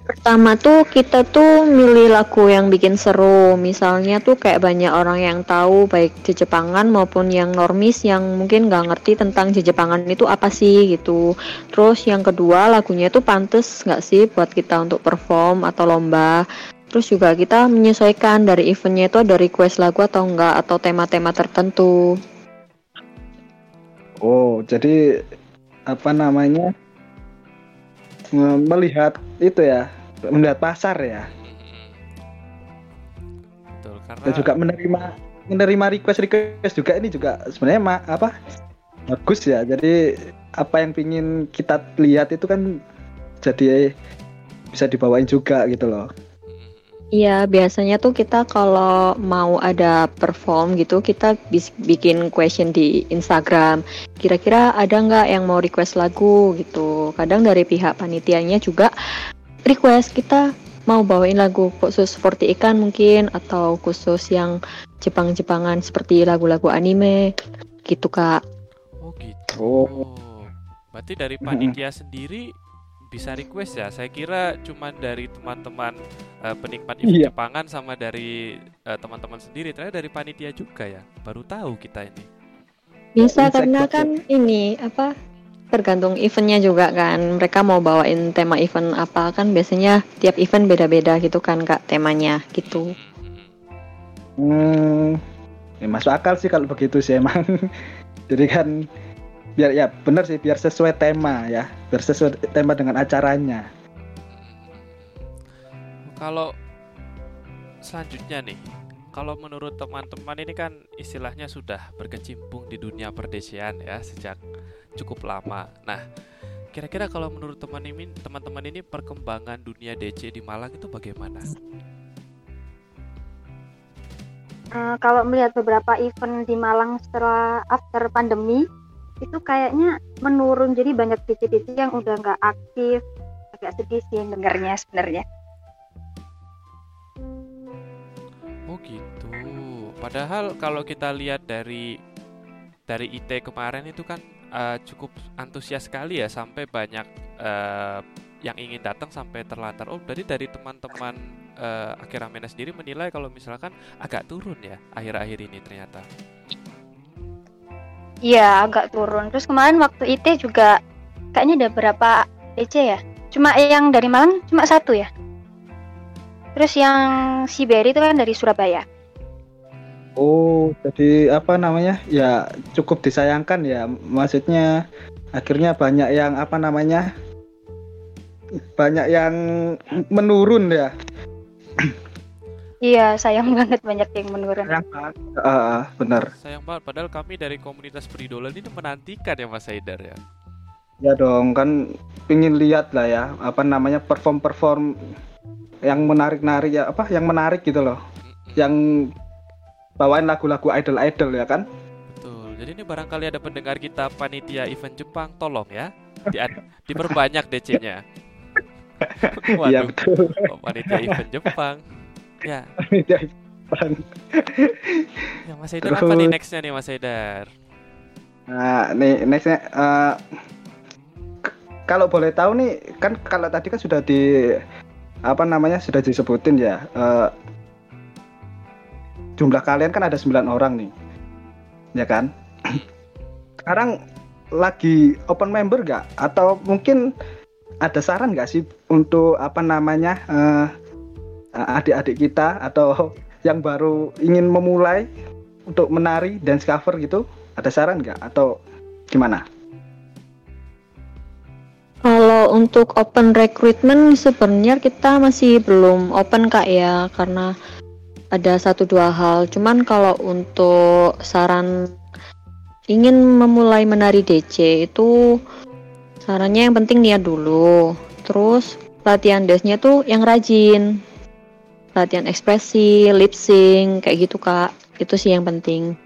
Pertama tuh kita tuh milih lagu yang bikin seru. Misalnya tuh kayak banyak orang yang tahu baik Jepangan maupun yang normis yang mungkin nggak ngerti tentang Jepangan itu apa sih gitu. Terus yang kedua lagunya tuh pantas nggak sih buat kita untuk perform atau lomba. Terus juga kita menyesuaikan dari eventnya itu ada request lagu atau enggak atau tema-tema tertentu. Oh, jadi apa namanya? me- Melihat itu ya, melihat pasar ya. Betul, karena Dan juga menerima menerima request request juga ini juga sebenarnya ma- apa? Bagus ya. Jadi apa yang pingin kita lihat itu kan jadi bisa dibawain juga gitu loh. Iya, biasanya tuh kita kalau mau ada perform gitu, kita bis- bikin question di Instagram. Kira-kira ada nggak yang mau request lagu gitu. Kadang dari pihak panitianya juga request kita mau bawain lagu khusus seperti ikan mungkin atau khusus yang Jepang-Jepangan seperti lagu-lagu anime gitu kak. Oh gitu. Oh. Berarti dari panitia sendiri bisa request ya. Saya kira cuman dari teman-teman eh, penikmat event Iya. Jepangan sama dari eh, teman-teman sendiri. Ternyata dari panitia juga ya. Baru tahu kita ini. Bisa Insect karena kan ini apa tergantung eventnya juga kan. Mereka mau bawain tema event apa kan biasanya tiap event beda-beda gitu kan kak temanya gitu. Hmm, ya masuk akal sih kalau begitu sih emang. (laughs) Jadi kan biar ya benar sih biar sesuai tema ya, biar sesuai tema dengan acaranya. Kalau selanjutnya nih, kalau menurut teman-teman ini kan istilahnya sudah berkecimpung di dunia perdesian ya sejak cukup lama. Nah, kira-kira kalau menurut teman ini, teman-teman ini perkembangan dunia DC di Malang itu bagaimana? Eh, kalau melihat beberapa event di Malang setelah after pandemi itu kayaknya menurun jadi banyak DJ-DJ yang udah nggak aktif agak sedih sih dengarnya sebenarnya Padahal kalau kita lihat dari dari IT kemarin itu kan eh, cukup antusias sekali ya sampai banyak eh, yang ingin datang sampai terlantar. Oh, berarti dari teman-teman eh, Akira Mena sendiri menilai kalau misalkan agak turun ya akhir-akhir ini ternyata. iya agak turun terus kemarin waktu IT juga kayaknya ada berapa DJ ya cuma yang dari Malang cuma satu ya terus yang si itu kan dari Surabaya Oh, jadi apa namanya? Ya cukup disayangkan ya. Maksudnya akhirnya banyak yang apa namanya? Banyak yang menurun ya. iya sayang banget banyak yang menurun Ah, benar. Sayang banget padahal kami dari komunitas peridolan ini menantikan ya Mas Haidar ya. Ya dong, kan pingin lihat lah ya, apa namanya perform-perform yang menarik-narik ya, apa yang menarik gitu loh. Yang bawain lagu-lagu idol-idol ya kan? Betul. Jadi ini barangkali ada pendengar kita panitia event Jepang, tolong ya. Di, diperbanyak DC-nya. (laughs) Iya betul. Oh, panitia event Jepang. Ya. Panitia Jepang. Ya Mas Haidar apa nih nextnya nih Mas Haidar? Nah, nih nextnya k- kalau boleh tahu nih kan kalau tadi kan sudah di apa namanya sudah disebutin ya eh, jumlah kalian kan ada 9 orang nih ya kan? Sekarang lagi open member nggak? Atau mungkin ada saran nggak sih untuk apa namanya eh, adik-adik kita atau yang baru ingin memulai untuk menari dance cover gitu? Ada saran nggak? Atau gimana? Kalau untuk open recruitment sebenarnya kita masih belum open kak ya. Karena ada satu dua hal. Cuman kalau untuk saran ingin memulai menari DC itu sarannya yang penting niat dulu. Terus latihan dance-nya tuh yang rajin. Latihan ekspresi, lip sync kayak gitu kak. Itu sih yang penting.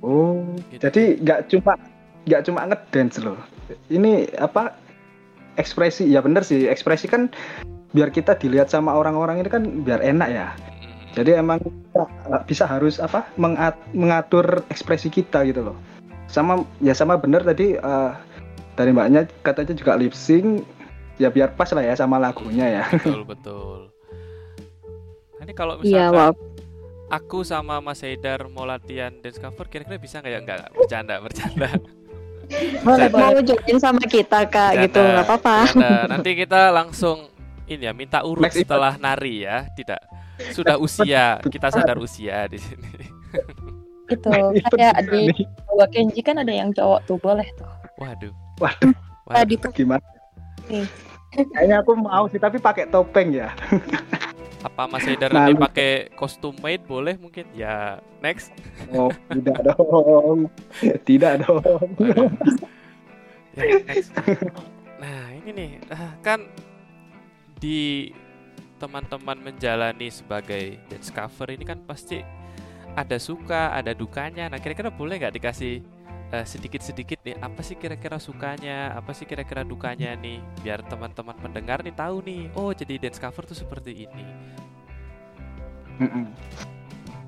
Oh, jadi nggak cuma nggak cuma ngedance loh. Ini apa ekspresi ya bener sih ekspresi kan biar kita dilihat sama orang-orang ini kan biar enak ya. Jadi emang kita bisa harus apa mengat- mengatur ekspresi kita gitu loh. Sama ya sama bener tadi eh, dari mbaknya katanya juga lip sync ya biar pas lah ya sama lagunya ya. Betul (laughs) betul. Ini kalau Iya, misalkan wah. aku sama Mas Haidar mau latihan dance cover kira-kira bisa nggak ya? Enggak, enggak, bercanda, bercanda. Boleh mau join sama kita kak gitu nggak apa-apa. Nanti kita langsung ini ya minta urut event. setelah nari ya, tidak. Sudah usia, kita sadar usia di sini. Itu kayak di Bawa Kenji kan ada yang cowok tuh boleh tuh. Waduh. Waduh, Tadi gimana? Nih. Kayaknya aku mau sih tapi pakai topeng ya. Apa Mas Haidar nanti pakai kostum maid boleh mungkin? Ya, next. Oh, tidak dong. Tidak dong. Ya, next. Nah, ini nih, ah, kan di teman-teman menjalani sebagai dance cover ini kan pasti ada suka, ada dukanya. Nah, kira-kira boleh nggak dikasih eh, sedikit-sedikit nih, apa sih kira-kira sukanya, apa sih kira-kira dukanya nih, biar teman-teman pendengar nih tahu nih, oh jadi dance cover tuh seperti ini.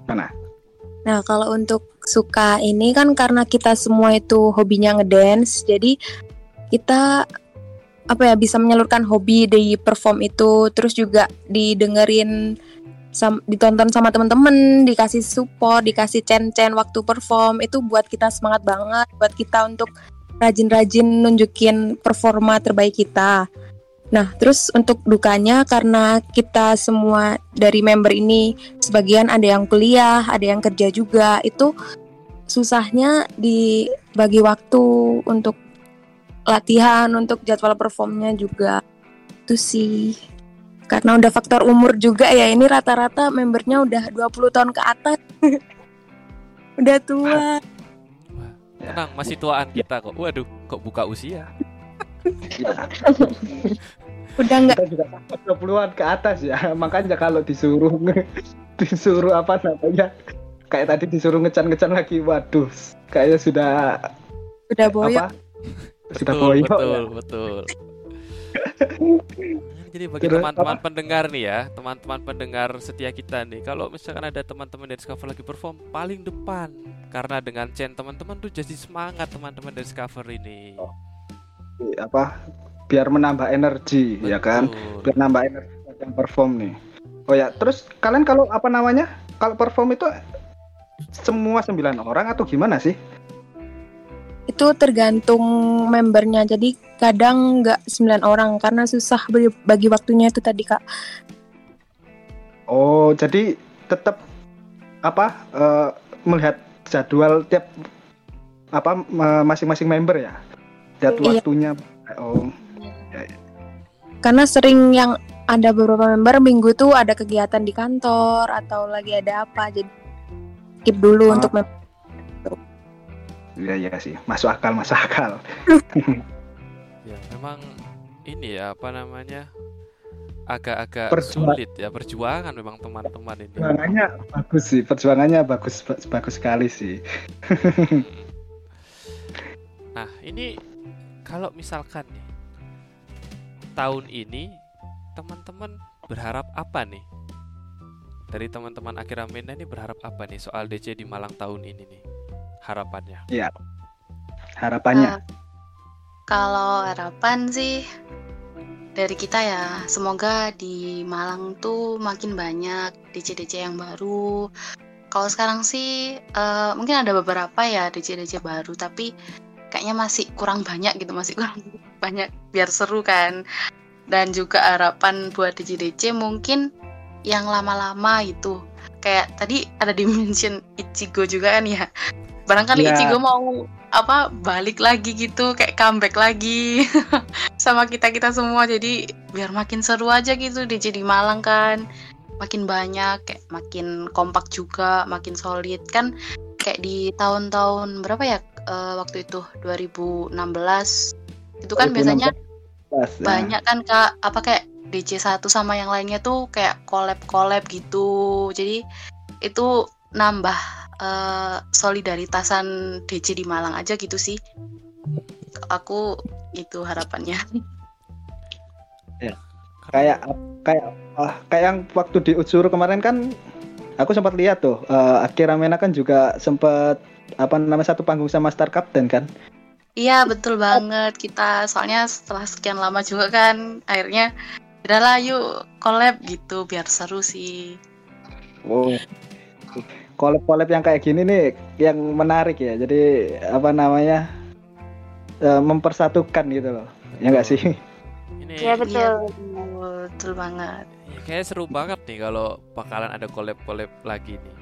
Mana? Nah, kalau untuk suka ini kan karena kita semua itu hobinya ngedance, jadi kita apa ya bisa menyalurkan hobi di perform itu, terus juga didengerin sam- ditonton sama temen-temen, dikasih support, dikasih cen-cen waktu perform itu buat kita semangat banget, buat kita untuk rajin-rajin nunjukin performa terbaik kita. Nah, terus untuk dukanya karena kita semua dari member ini sebagian ada yang kuliah, ada yang kerja juga. Itu susahnya dibagi waktu untuk latihan, untuk jadwal performnya juga. Itu sih. Karena udah faktor umur juga ya. Ini rata-rata membernya udah 20 tahun ke atas. (laughs) udah tua. Tenang, masih tuaan kita kok. Waduh, kok buka usia? (laughs) Udah nggak Kita juga 20-an ke atas ya. (laughs) Makanya kalau disuruh disuruh apa namanya? Kayak tadi disuruh ngecan-ngecan lagi, waduh, kayaknya sudah udah boyok. apa? Betul, boyok betul, ya. betul. Jadi bagi teman-teman pendengar nih ya, teman-teman pendengar setia kita nih, kalau misalkan ada teman-teman dari Discover lagi perform paling depan, karena dengan chain teman-teman tuh jadi semangat teman-teman dari Discover ini. apa? Biar menambah energi ya kan? Biar nambah energi yang perform nih. Oh ya, terus kalian kalau apa namanya? Kalau perform itu semua sembilan orang atau gimana sih? Itu tergantung membernya. Jadi kadang nggak 9 orang karena susah bagi- bagi waktunya itu tadi Kak. Oh, jadi tetap apa eh, melihat jadwal tiap apa ma- masing-masing member ya? Lihat Iya. waktunya. Oh, Karena sering yang ada beberapa member minggu tuh ada kegiatan di kantor atau lagi ada apa. Jadi skip dulu Ah. untuk member. Iya iya sih, masuk akal masuk akal. (laughs) Ya, memang ini ya apa namanya? agak-agak sulit ya perjuangan memang teman-teman ini. Perjuangannya bagus sih, perjuangannya bagus bagus sekali sih. Nah, ini kalau misalkan nih tahun ini teman-teman berharap apa nih? Dari teman-teman akhir Amena ini berharap apa nih soal DC di Malang tahun ini nih? Harapannya. Iya. Harapannya. Ah, Kalau harapan sih dari kita ya, semoga di Malang tuh makin banyak DC-DC yang baru. Kalau sekarang sih eh, mungkin ada beberapa ya DC-DC baru, tapi kayaknya masih kurang banyak gitu, masih kurang (laughs) banyak biar seru kan. Dan juga harapan buat DC-DC mungkin yang lama-lama itu. Kayak tadi ada di mention Ichigo juga kan ya. Barangkali Ya. Ichigo mau apa balik lagi gitu kayak comeback lagi. (laughs) Sama kita kita semua. Jadi biar makin seru aja gitu di Malang kan. Makin banyak kayak makin kompak juga makin solid. Kan kayak di tahun-tahun berapa ya eh, waktu itu? 2016 itu kan biasanya 2016, ya. banyak kan kak. Apa kayak DJ satu sama yang lainnya tuh kayak collab collab gitu. Jadi itu nambah eh, solidaritasan DJ di Malang aja gitu sih aku itu harapannya Ya. Kayak kayak ah, kayak yang waktu di Utsuru kemarin kan aku sempat lihat tuh eh, Akira Mena kan juga sempat apa namanya satu panggung sama Star Captain kan. iya betul banget kita soalnya setelah sekian lama juga kan akhirnya udahlah yuk collab gitu biar seru sih Wow. Collab-collab yang kayak gini nih yang menarik ya. Jadi apa namanya? eh, mempersatukan gitu loh. Ya enggak sih? Ini Iya betul. Iya, betul, banget ya, kayaknya seru banget nih kalau bakalan ada collab-collab lagi nih.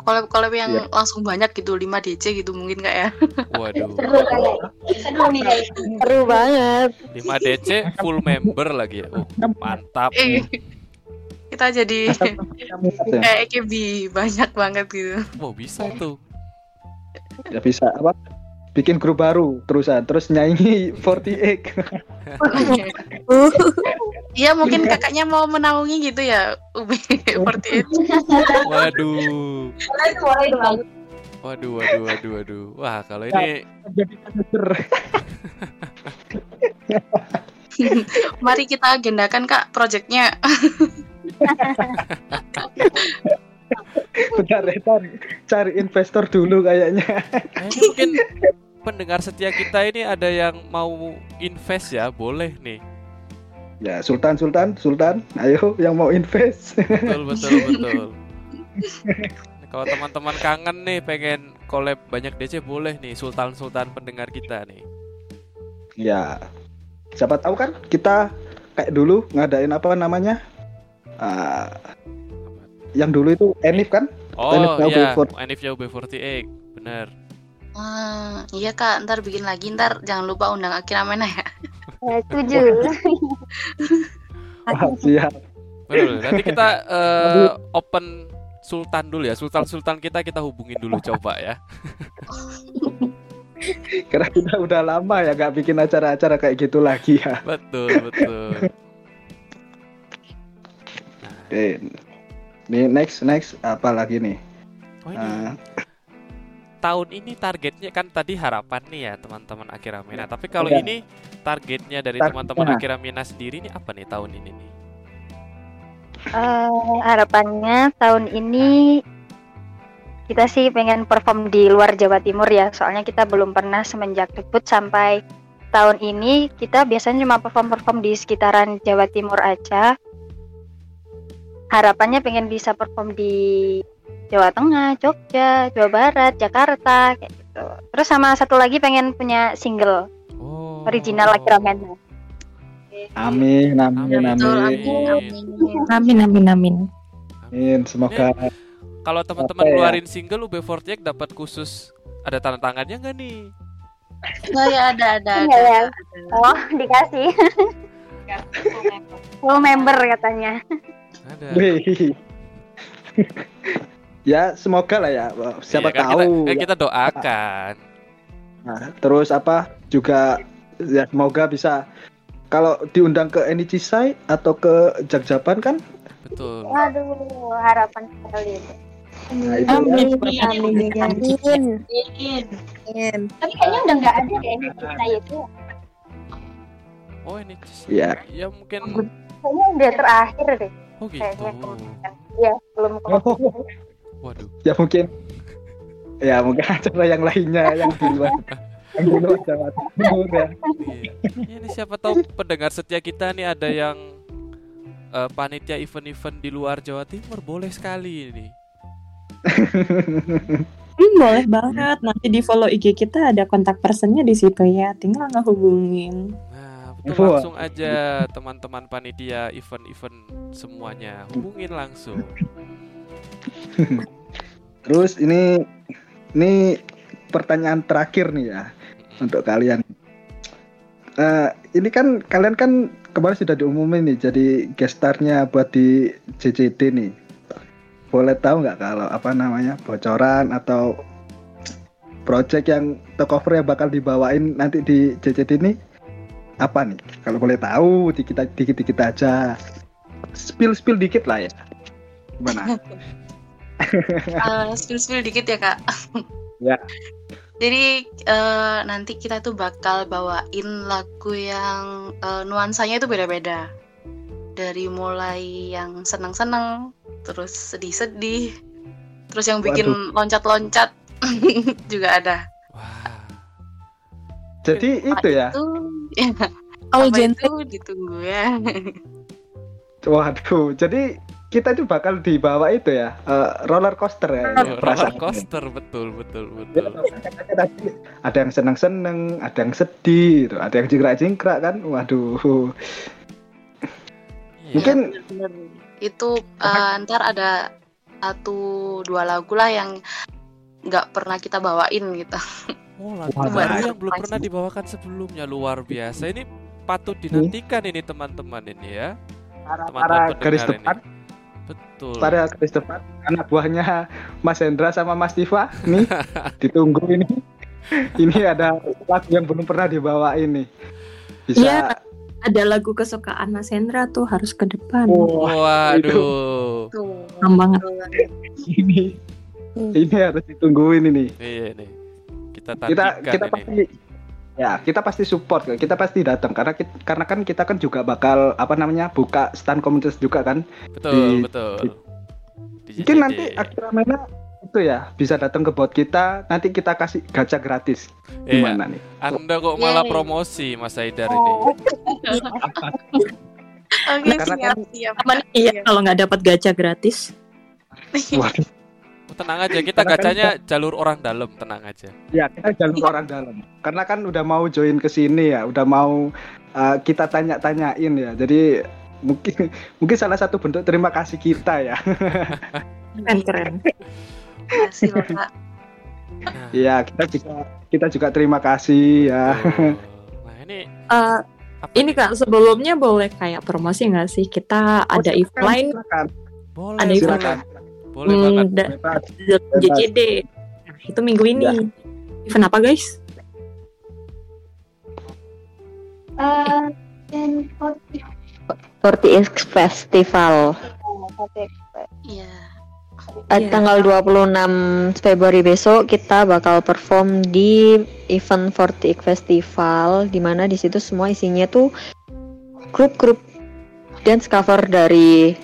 collab-collab yang Iya. langsung banyak gitu 5 DC gitu mungkin kak ya Waduh. Seru kayak. Seru nih kayak. Seru banget. 5 DC full member lagi ya. Oh, mantap. Eh, kita jadi (laughs) ya. kayak EKB banyak banget gitu Wow, bisa tuh. Ya bisa apa? Bikin grup baru terusan terus nyanyi 48. (laughs) Iya mungkin kakaknya mau menaungi gitu ya UB48 (laughs) Waduh. Boleh dong. Waduh, waduh, waduh, waduh. Wah, kalau ini Jadi. Mari kita agendakan kak proyeknya (laughs) Bentar, cari, cari investor dulu kayaknya. Ini mungkin pendengar setia kita ini ada yang mau invest ya, boleh nih. Ya, Sultan, Sultan, Sultan, ayo yang mau invest. Betul, betul, betul. Nah, Kalau teman-teman kangen nih pengen collab banyak DC boleh nih sultan-sultan pendengar kita nih. ya, siapa tahu kan kita kayak dulu ngadain apa namanya? Ah, yang dulu itu Enif kan? Oh NFJ iya, UB48. NFJ UB48, bener. Hmm, Iya kak ntar bikin lagi ntar jangan lupa undang Akira Mena ya Ya, (laughs) setuju. (laughs) Wah, siap. Betul. Nanti kita eh, open sultan dulu ya, sultan-sultan kita kita hubungin dulu coba ya. (laughs) Karena kita udah lama ya gak bikin acara-acara kayak gitu lagi ya. Betul, betul. Oke. Nih next next apa lagi nih? Oh ini Ah, tahun ini targetnya kan tadi harapan nih ya teman-teman Akira Mina. Tapi kalau Iya. ini targetnya dari teman-teman Akira Mina sendiri ini apa nih tahun ini nih? Eh, harapannya tahun ini kita sih pengen perform di luar Jawa Timur ya. Soalnya kita belum pernah semenjak debut sampai tahun ini kita biasanya cuma perform-perform di sekitaran Jawa Timur aja. Harapannya pengen bisa perform di Jawa Tengah, Jogja, Jawa Barat, Jakarta kayak gitu. Terus sama satu lagi pengen punya single Oh. original Akira Mena. amin, amin, amin. amin, amin. Amin amin amin. Semoga Kalau teman-teman Apa ya? single UB48 dapat khusus ada tanda tangannya nggak nih? Oh ya ada ada Iya, ada, ya. ada. Oh, dikasih. Full member katanya. Ada. (laughs) Ya semoga lah ya siapa Iya, kan tahu Kita, kan ya. kita doakan. Nah, terus apa juga ya semoga bisa kalau diundang ke Enichi atau ke Jakjapan kan Betul. Waduh, harapan sekali itu. Nah, itu Amin. ya. Amin. Amin. Amin. Tapi kayaknya udah nggak ada deh ini kita itu. Oh ini Iya. ya mungkin Kayaknya udah terakhir deh. Oh gitu. Kayaknya Iya, belum Oh, (laughs) Waduh. ya mungkin ya mungkin (laughs) acara yang lainnya yang di luar (laughs) yang di luar Jawa Timur ya. Iya, Ini siapa tahu pendengar setia kita nih ada yang eh, panitia event-event di luar Jawa Timur boleh sekali ini. Hmm, boleh banget. Nanti di follow IG kita ada kontak personnya di situ ya. Tinggal ngehubungin. Betul Wah. langsung aja teman-teman panitia event-event semuanya hubungin langsung. Terus ini ini pertanyaan terakhir nih ya untuk kalian. Eh, ini kan kalian kan kemarin sudah diumumin nih jadi gestarnya buat di JJD nih. Boleh tahu nggak kalau apa namanya bocoran atau project yang yang bakal dibawain nanti di JJD ini apa nih? Kalau boleh tahu dikit dikit dikit aja. Spill spill dikit lah ya. Gimana? (laughs) Eh, spill-spill dikit ya kak. Ya. Jadi eh, nanti kita tuh bakal bawain lagu yang eh, nuansanya itu beda-beda. Dari mulai yang seneng-seneng, terus sedih-sedih, terus yang bikin loncat-loncat (laughs) juga ada. Jadi itu ya. Itu, (laughs) apa genre. itu ditunggu ya. (laughs) Waduh, jadi kita itu bakal dibawa itu ya, eh, roller coaster ya. Roller perasaan. coaster betul betul betul. Ada yang seneng-seneng, ada yang sedih, gitu. ada yang jingkrak-jingkrak kan. Waduh. Mungkin Bener. itu eh, ntar ada satu dua lagu lah yang nggak pernah kita bawain gitu. (laughs) Oh, lagu Wah, baru yang belum pernah dibawakan sebelumnya luar biasa. Ini patut dinantikan ini teman-teman ini ya. para garis pendengar depan, ini. Betul. para garis depan, anak buahnya Mas Hendra sama Mas Tifa nih (laughs) ditunggu ini. Ini ada lagu yang belum pernah dibawain nih. Bisa Iya, ada lagu kesukaan Mas Hendra tuh harus ke depan. Waduh. Senang banget. ini ini harus ditungguin ini. Iya nih. Kita kita kita ini. pasti ya kita pasti support kita pasti datang karena kita, karena kan kita kan juga bakal apa namanya buka stand komunitas juga kan Betul, di- betul. di- mungkin nanti Akira Mena itu ya bisa datang ke bot kita nanti kita kasih gacha gratis Iya. gimana nih Anda kok malah Yeay. promosi Mas Haidar ini. (laughs) Oke Karena siap siap. Aman iya kalau nggak dapat gacha gratis. Waduh. Oh, tenang aja, kita Karena kan gacanya jalur orang dalam, tenang aja. ya kita jalur orang dalam karena kan udah mau join ke sini ya udah mau uh, kita tanya-tanyain ya jadi mungkin (laughs) mungkin salah satu bentuk terima kasih kita ya (laughs) Keren keren. Loh kak. Iya kita juga kita juga terima kasih ya (laughs) Nah, ini Eh, ini kak sebelumnya boleh kayak promosi nggak sih kita ada silakan, event lain silakan. boleh ada event silakan. Boleh hmm, banget. da- Bebas. Nah, itu minggu ini Ya. event apa guys Eh, dan 40X Festival Iya. Iya. tanggal 26 Februari besok kita bakal perform di event 40X Festival di mana di situ semua isinya tuh grup-grup dance cover dari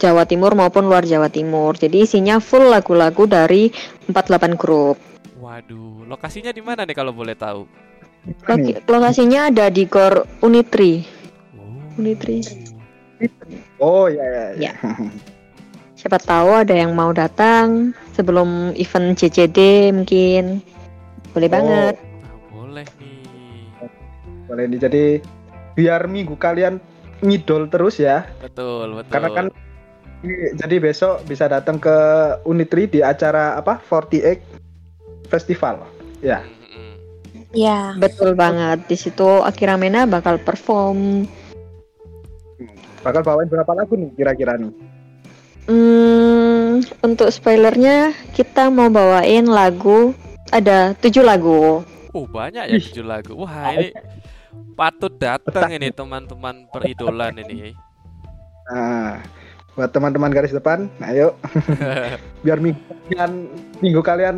Jawa Timur maupun luar Jawa Timur. Jadi isinya full lagu-lagu dari 48 grup. Waduh, lokasinya di mana nih kalau boleh tahu? Loki- lokasinya ada di Gor Unitri. Unitri. oh ya ya, ya. Ya. Siapa tahu ada yang mau datang sebelum event CCD mungkin. Boleh Oh. banget. Boleh nih. boleh nih jadi biar minggu kalian ngidol terus ya Betul, betul. karena kan jadi besok bisa datang ke Unitri di acara apa 48 Festival ya Ya. Betul banget. Di situ Akira Mena bakal perform. bakal bawain berapa lagu nih kira-kira nih Hmm, untuk spoilernya kita mau bawain lagu ada tujuh lagu. Oh banyak ya tujuh lagu. Wah ini patut datang ini teman-teman peridolan ini. Nah, buat teman-teman garis depan, ayo (laughs) biar minggu kalian, minggu kalian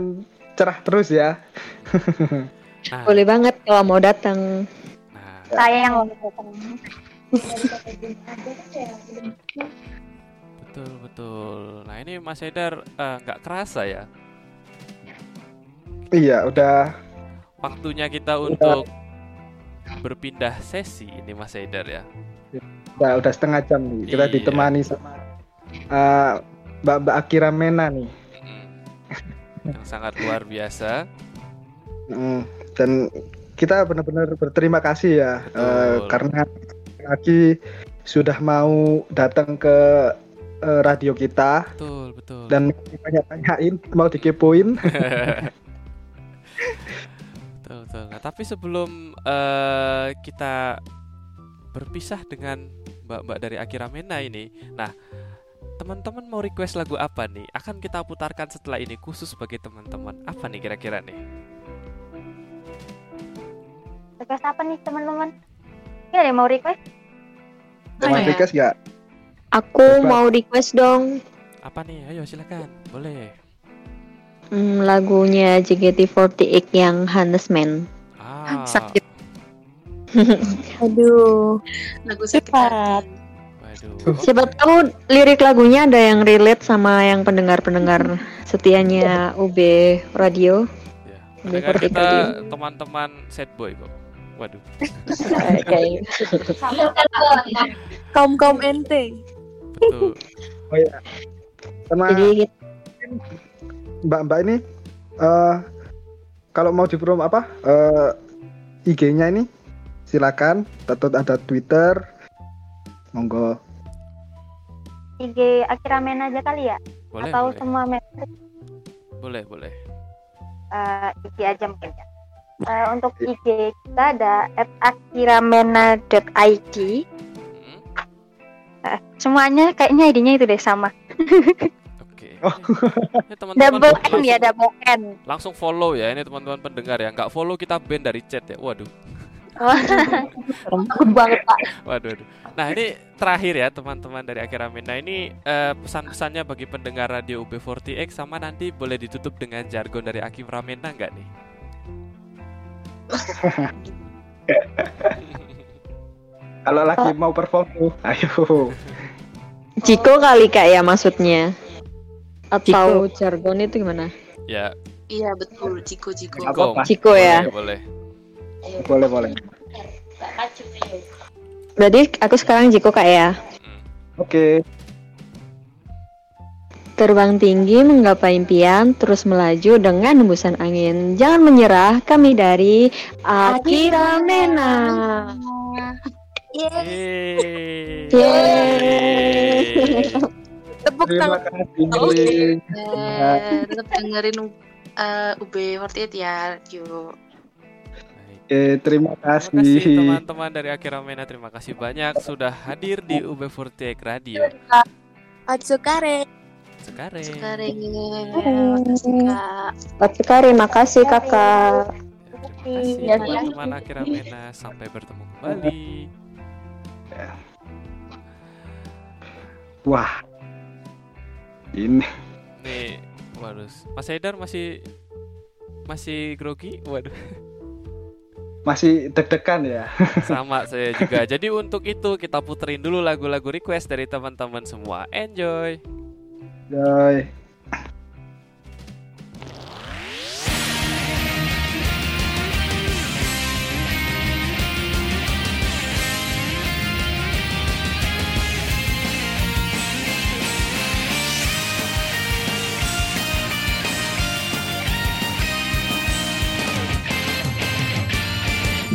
cerah terus ya. Nah, Boleh banget kalau mau datang. Sayang betul betul. Nah ini Mas Haidar eh, nggak kerasa ya Iya, udah waktunya kita untuk berpindah sesi ini Mas Haidar ya. udah, udah setengah jam nih. Kita Iya. ditemani sama eh, Mbak Mbak Akira Mena nih. Yang sangat luar biasa. Mm, dan kita benar-benar berterima kasih ya eh, karena lagi sudah mau datang ke eh, radio kita Betul betul. dan banyak-banyain mau dikepoin. (laughs) Betul, betul. Nah, tapi sebelum eh, kita berpisah dengan mbak-mbak dari Akira Mena ini, nah teman-teman mau request lagu apa nih? Akan kita putarkan setelah ini khusus bagi teman-teman. Apa nih kira-kira nih? request apa nih teman-teman ini ada yang mau request Mau request nggak? Aku mau request dong Apa nih? Ayo silakan. Boleh. hmm, lagunya JKT48 yang Huntsman. Ah. (laughs) Sakit. Aduh. Lagu cepat. Siapa tahu lirik lagunya ada yang relate sama yang pendengar-pendengar setianya UB Radio. UB Dengar 48 kita teman-teman sad boy kok. Waduh. (laughs) Kayak (laughs) Kaum kaum ente. Betul. Oh iya. Sama Jadi Mbak-mbak ini eh kalau mau di promo apa? eh IG-nya ini silakan atau ada Twitter. Monggo. IG Akira Men aja kali ya Boleh, atau boleh. semua medsos Boleh, boleh. eh, IG aja mungkin ya Eh, untuk IG kita ada @akiramena.id Eh, semuanya kayaknya ID-nya itu deh sama (laughs) Ini teman-teman double N langsung- ya double N Langsung follow ya ini teman-teman pendengar ya. Nggak follow kita ban dari chat ya. Waduh. Takut banget pak Waduh, waduh. Nah ini terakhir ya teman-teman dari Akira Mina ini eh, pesan-pesannya bagi pendengar radio UB40X sama nanti boleh ditutup dengan jargon dari Akira Mena nggak nih? (laughs) Kalau lagi mau perform tuh, ayo. Jiko kali kak ya maksudnya. Atau jargon itu gimana? Ya, Iya betul, Ciko Ciko. Ciko. Ciko ya. boleh. Boleh, boleh. Berarti aku sekarang Jiko kak ya. Oke. Terbang tinggi menggapai impian, terus melaju dengan hembusan angin. Jangan menyerah, kami dari Akira Mena. Yeay. Tepuk Terima tangan. kasih. Eh, tetap dengerin uh, UB48 ya, yuk. Oke, terima Terima kasih kasih. teman-teman dari Akira Mena. Terima kasih banyak sudah hadir di UB40X Radio. Atsukare. Kak. Pak sekali, makasih kakak. Terima kasih teman-teman Akira Mena. Sampai bertemu kembali. Wah. Ini Nih, waduh. Mas Haidar masih masih grogi? Waduh. Masih deg-degan ya. (laughs) Sama saya juga. Jadi untuk itu kita puterin dulu lagu-lagu request dari teman-teman semua. Enjoy. Joy.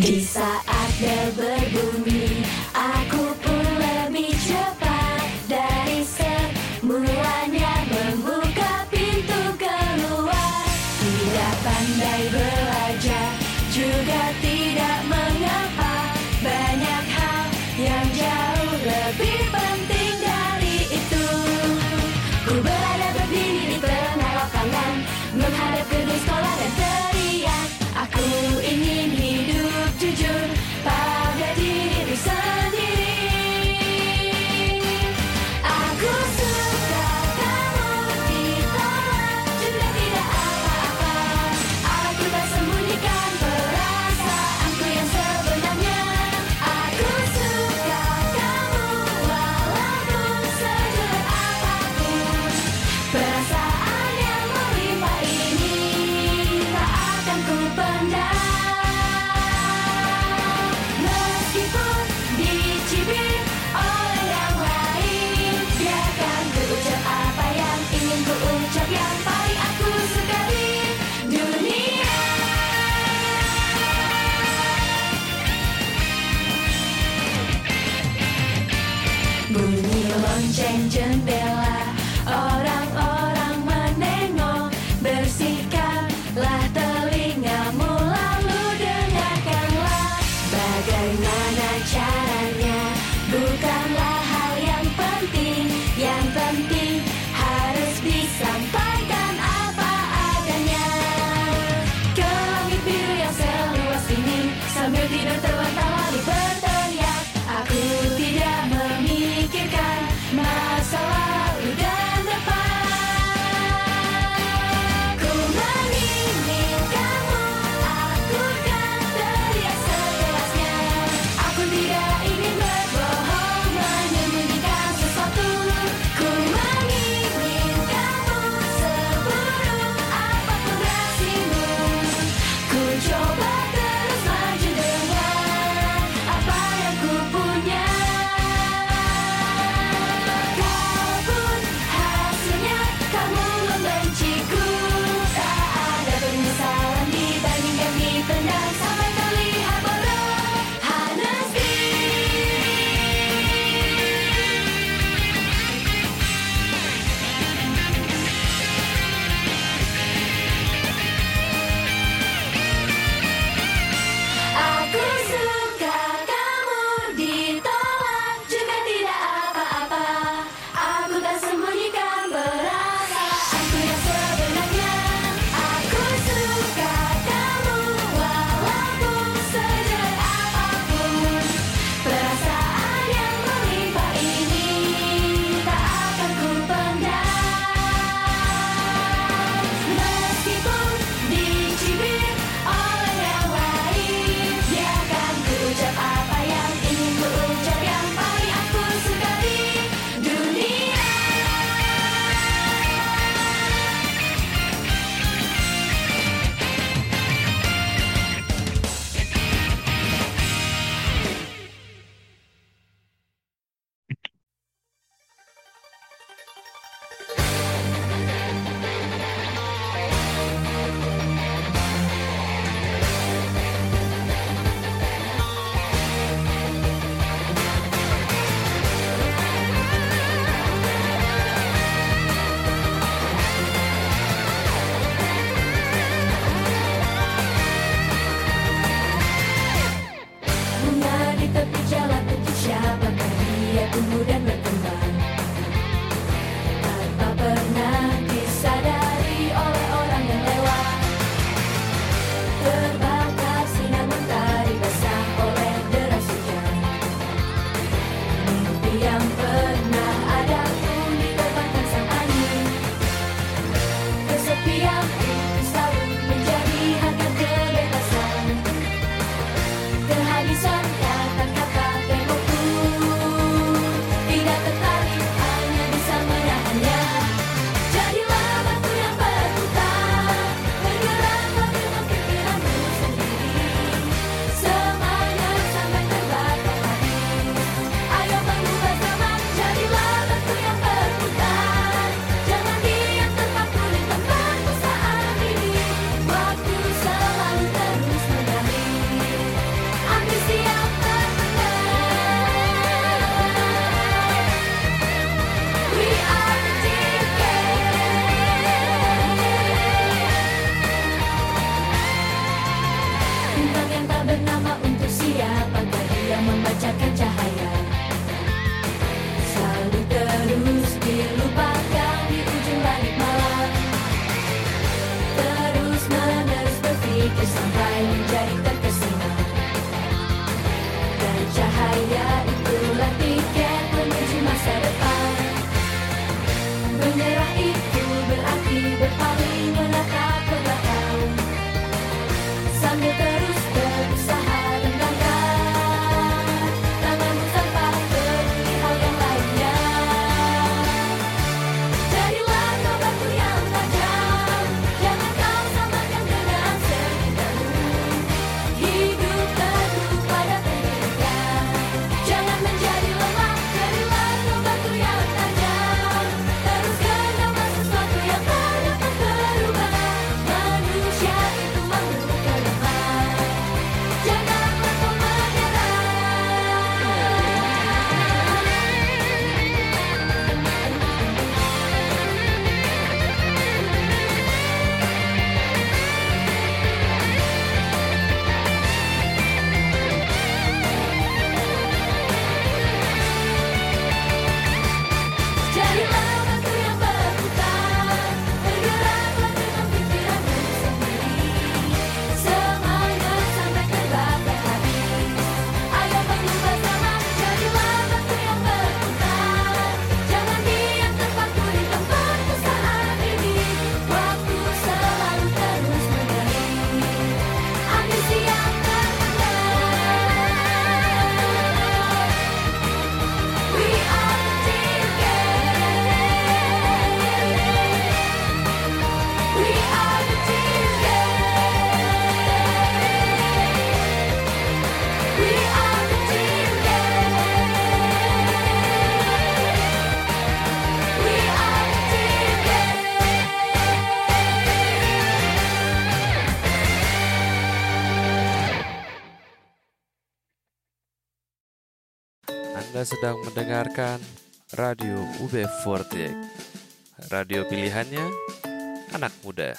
Di saat bel berbunyi gente bela, ora sedang mendengarkan Radio UB48. Radio pilihannya anak muda.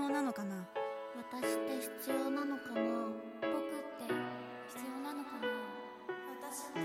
要なのかな？私って必要なのかな？僕って必要なのかな？私って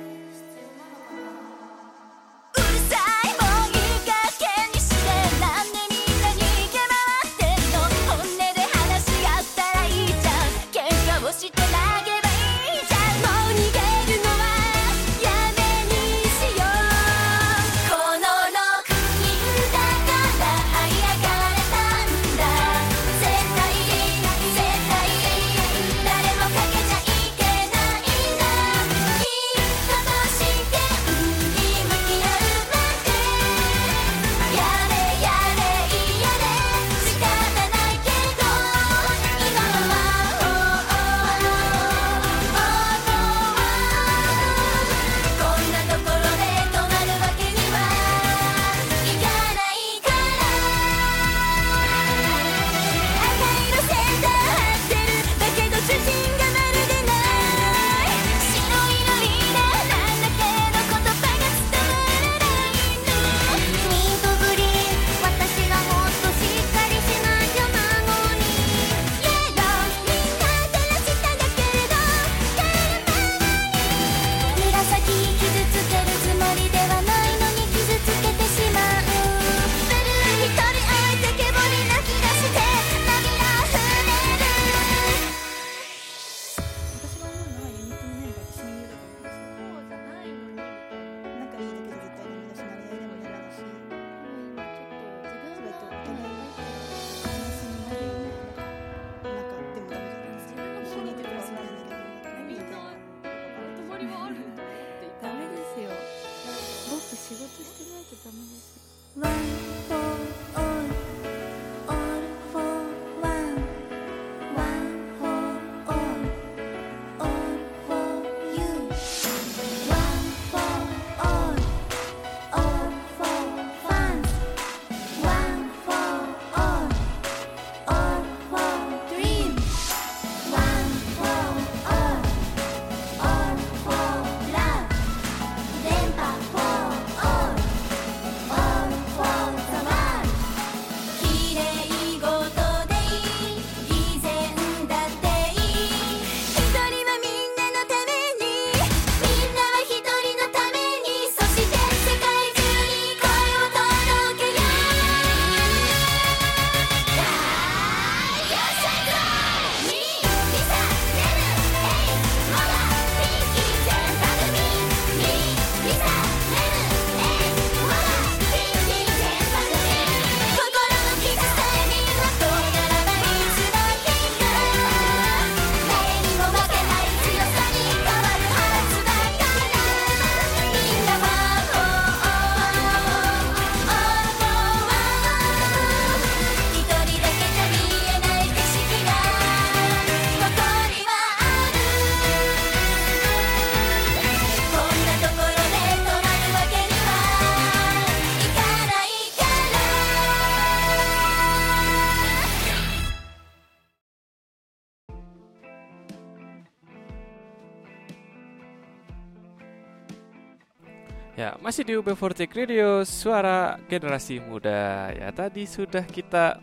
masih di UB40 Radio, suara generasi muda. Ya, tadi sudah kita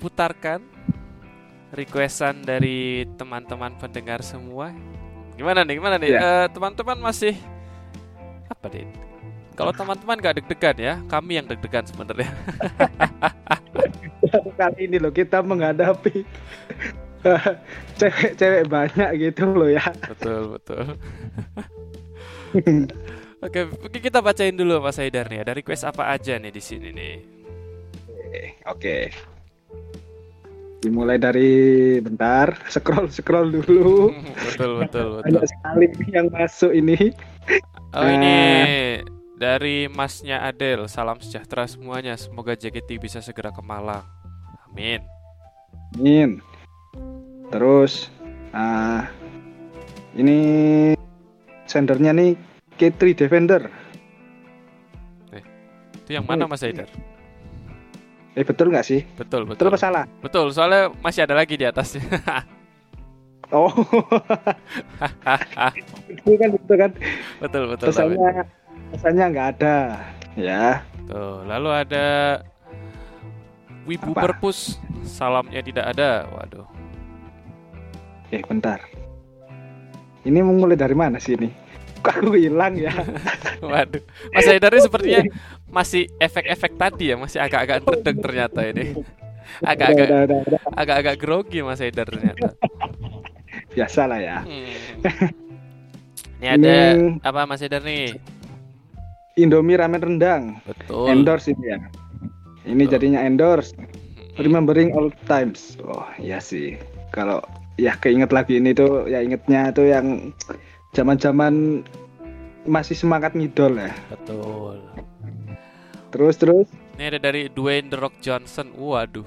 putarkan requestan dari teman-teman pendengar semua. Gimana nih, gimana nih? Ya. Eh, teman-teman masih apa deh? Kalau teman-teman gak deg-degan ya, kami yang deg-degan sebenarnya. (laughs) Kali ini loh kita menghadapi (laughs) cewek-cewek banyak gitu loh ya. betul, betul. (laughs) Oke, mungkin kita bacain dulu Mas Haidar nih. Ada request apa aja nih di sini nih? Oke. Dimulai dari bentar, (laughs) scroll scroll dulu. betul, (laughs) betul, betul. Banyak sekali yang masuk ini. Oh ini Eh, dari masnya Adel. Salam sejahtera semuanya. Semoga JKT bisa segera ke Malang. Amin. Amin. Terus ah ini sendernya nih K3 Defender. Itu yang mana Mas Haidar? Eh betul nggak sih? Betul, Betul betul. salah? Betul, soalnya masih ada lagi di atasnya. (laughs) Oh, itu kan itu kan. betul, betul. Pesannya pesannya nggak ada. Ya. Tuh, lalu ada Wibu Apa? Perpus. Salamnya tidak ada. Waduh. Eh bentar. Ini mulai dari mana sih ini? Aku hilang ya? (laughs) Waduh. Mas Haidar ini sepertinya masih efek-efek tadi ya, masih agak-agak redeg ternyata ini. Agak-agak agak-agak grogi Mas Haidar ternyata. (laughs) Biasa lah ya. Hmm. Ini ada Ini- apa Mas Haidar nih? Indomie ramen rendang. Betul. Endorse ini ya. Ini jadinya endorse. Remembering old times. Oh iya sih. Kalau ya keinget lagi ini tuh ya ingetnya tuh yang zaman-zaman masih semangat ngidol ya. Betul. Terus terus. Ini ada dari Dwayne The Rock Johnson. Waduh.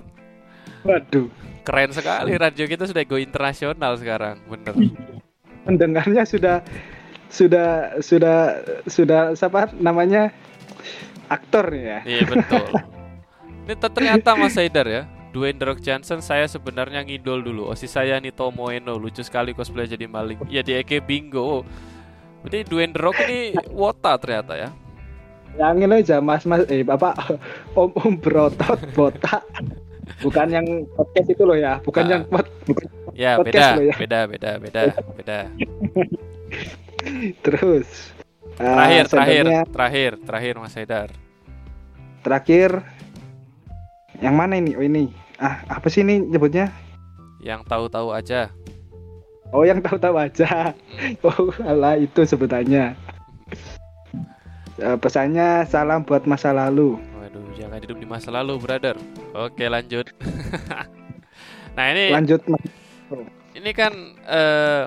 Waduh. Keren sekali radio kita sudah go internasional sekarang, bener. Pendengarnya sudah sudah sudah sudah siapa namanya aktor ya. Iya betul. (laughs) Ini ter- ternyata Mas Haidar ya. Dwayne The Rock Johnson saya sebenarnya ngidol dulu. Osi saya Nito Moeno lucu sekali cosplay jadi maling. Iya di Eke Bingo. Berarti Dwayne The Rock ini wota ternyata ya. Yang ini aja mas mas eh bapak om om berotot botak. Bukan yang podcast itu loh ya, bukan Ah. yang pod, bukan Ya podcast beda, loh ya. beda, beda, beda, beda. Terus ah, Terakhir, terakhir, sendernya terakhir, terakhir Mas Haidar. terakhir yang mana ini? Oh ini. Ah, apa sih ini nyebutnya? Yang tahu-tahu aja. Oh, yang tahu-tahu aja. Oh, alah itu sebutannya. Eh, pesannya salam buat masa lalu. Waduh, jangan hidup di masa lalu, brother. Oke, lanjut. (laughs) nah, ini Lanjut ini kan eh,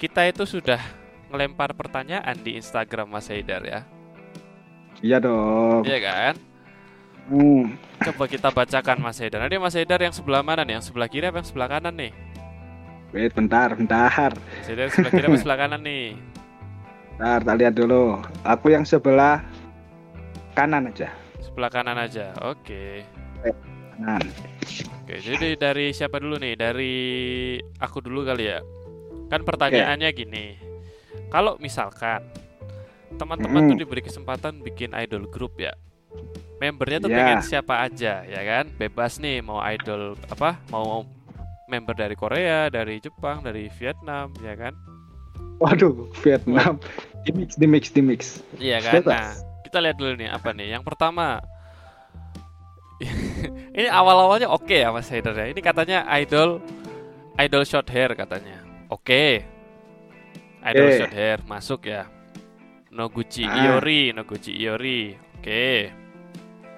kita itu sudah ngelempar pertanyaan di Instagram Mas Haidar ya. Iya dong. Iya kan? Hmm. Coba kita bacakan Mas Haidar. Nanti Mas Haidar yang sebelah mana nih? Yang sebelah kiri apa yang sebelah kanan nih? Wait, bentar, bentar. Mas Haidar sebelah kiri apa sebelah kanan nih? Bentar, tak lihat dulu. Aku yang sebelah kanan aja. Sebelah kanan aja. Oke. Kanan. Oke, jadi dari siapa dulu nih? Dari aku dulu kali ya. Kan pertanyaannya gini. Kalau misalkan teman-teman tuh Mm. diberi kesempatan bikin idol group ya. Membernya tuh Ya. pengen siapa aja, ya kan? Bebas nih mau idol apa? Mau member dari Korea, dari Jepang, dari Vietnam, ya kan? Waduh, Vietnam. Di mix, di mix, di mix. Iya kan? Nah, kita lihat dulu nih apa nih. Yang pertama (laughs) ini awal-awalnya oke ya Mas Haidar ya. Ini katanya idol idol short hair katanya. Oke. Idol Oke. short hair masuk ya. Noguchi Ah. Iori, Noguchi Iori. Oke.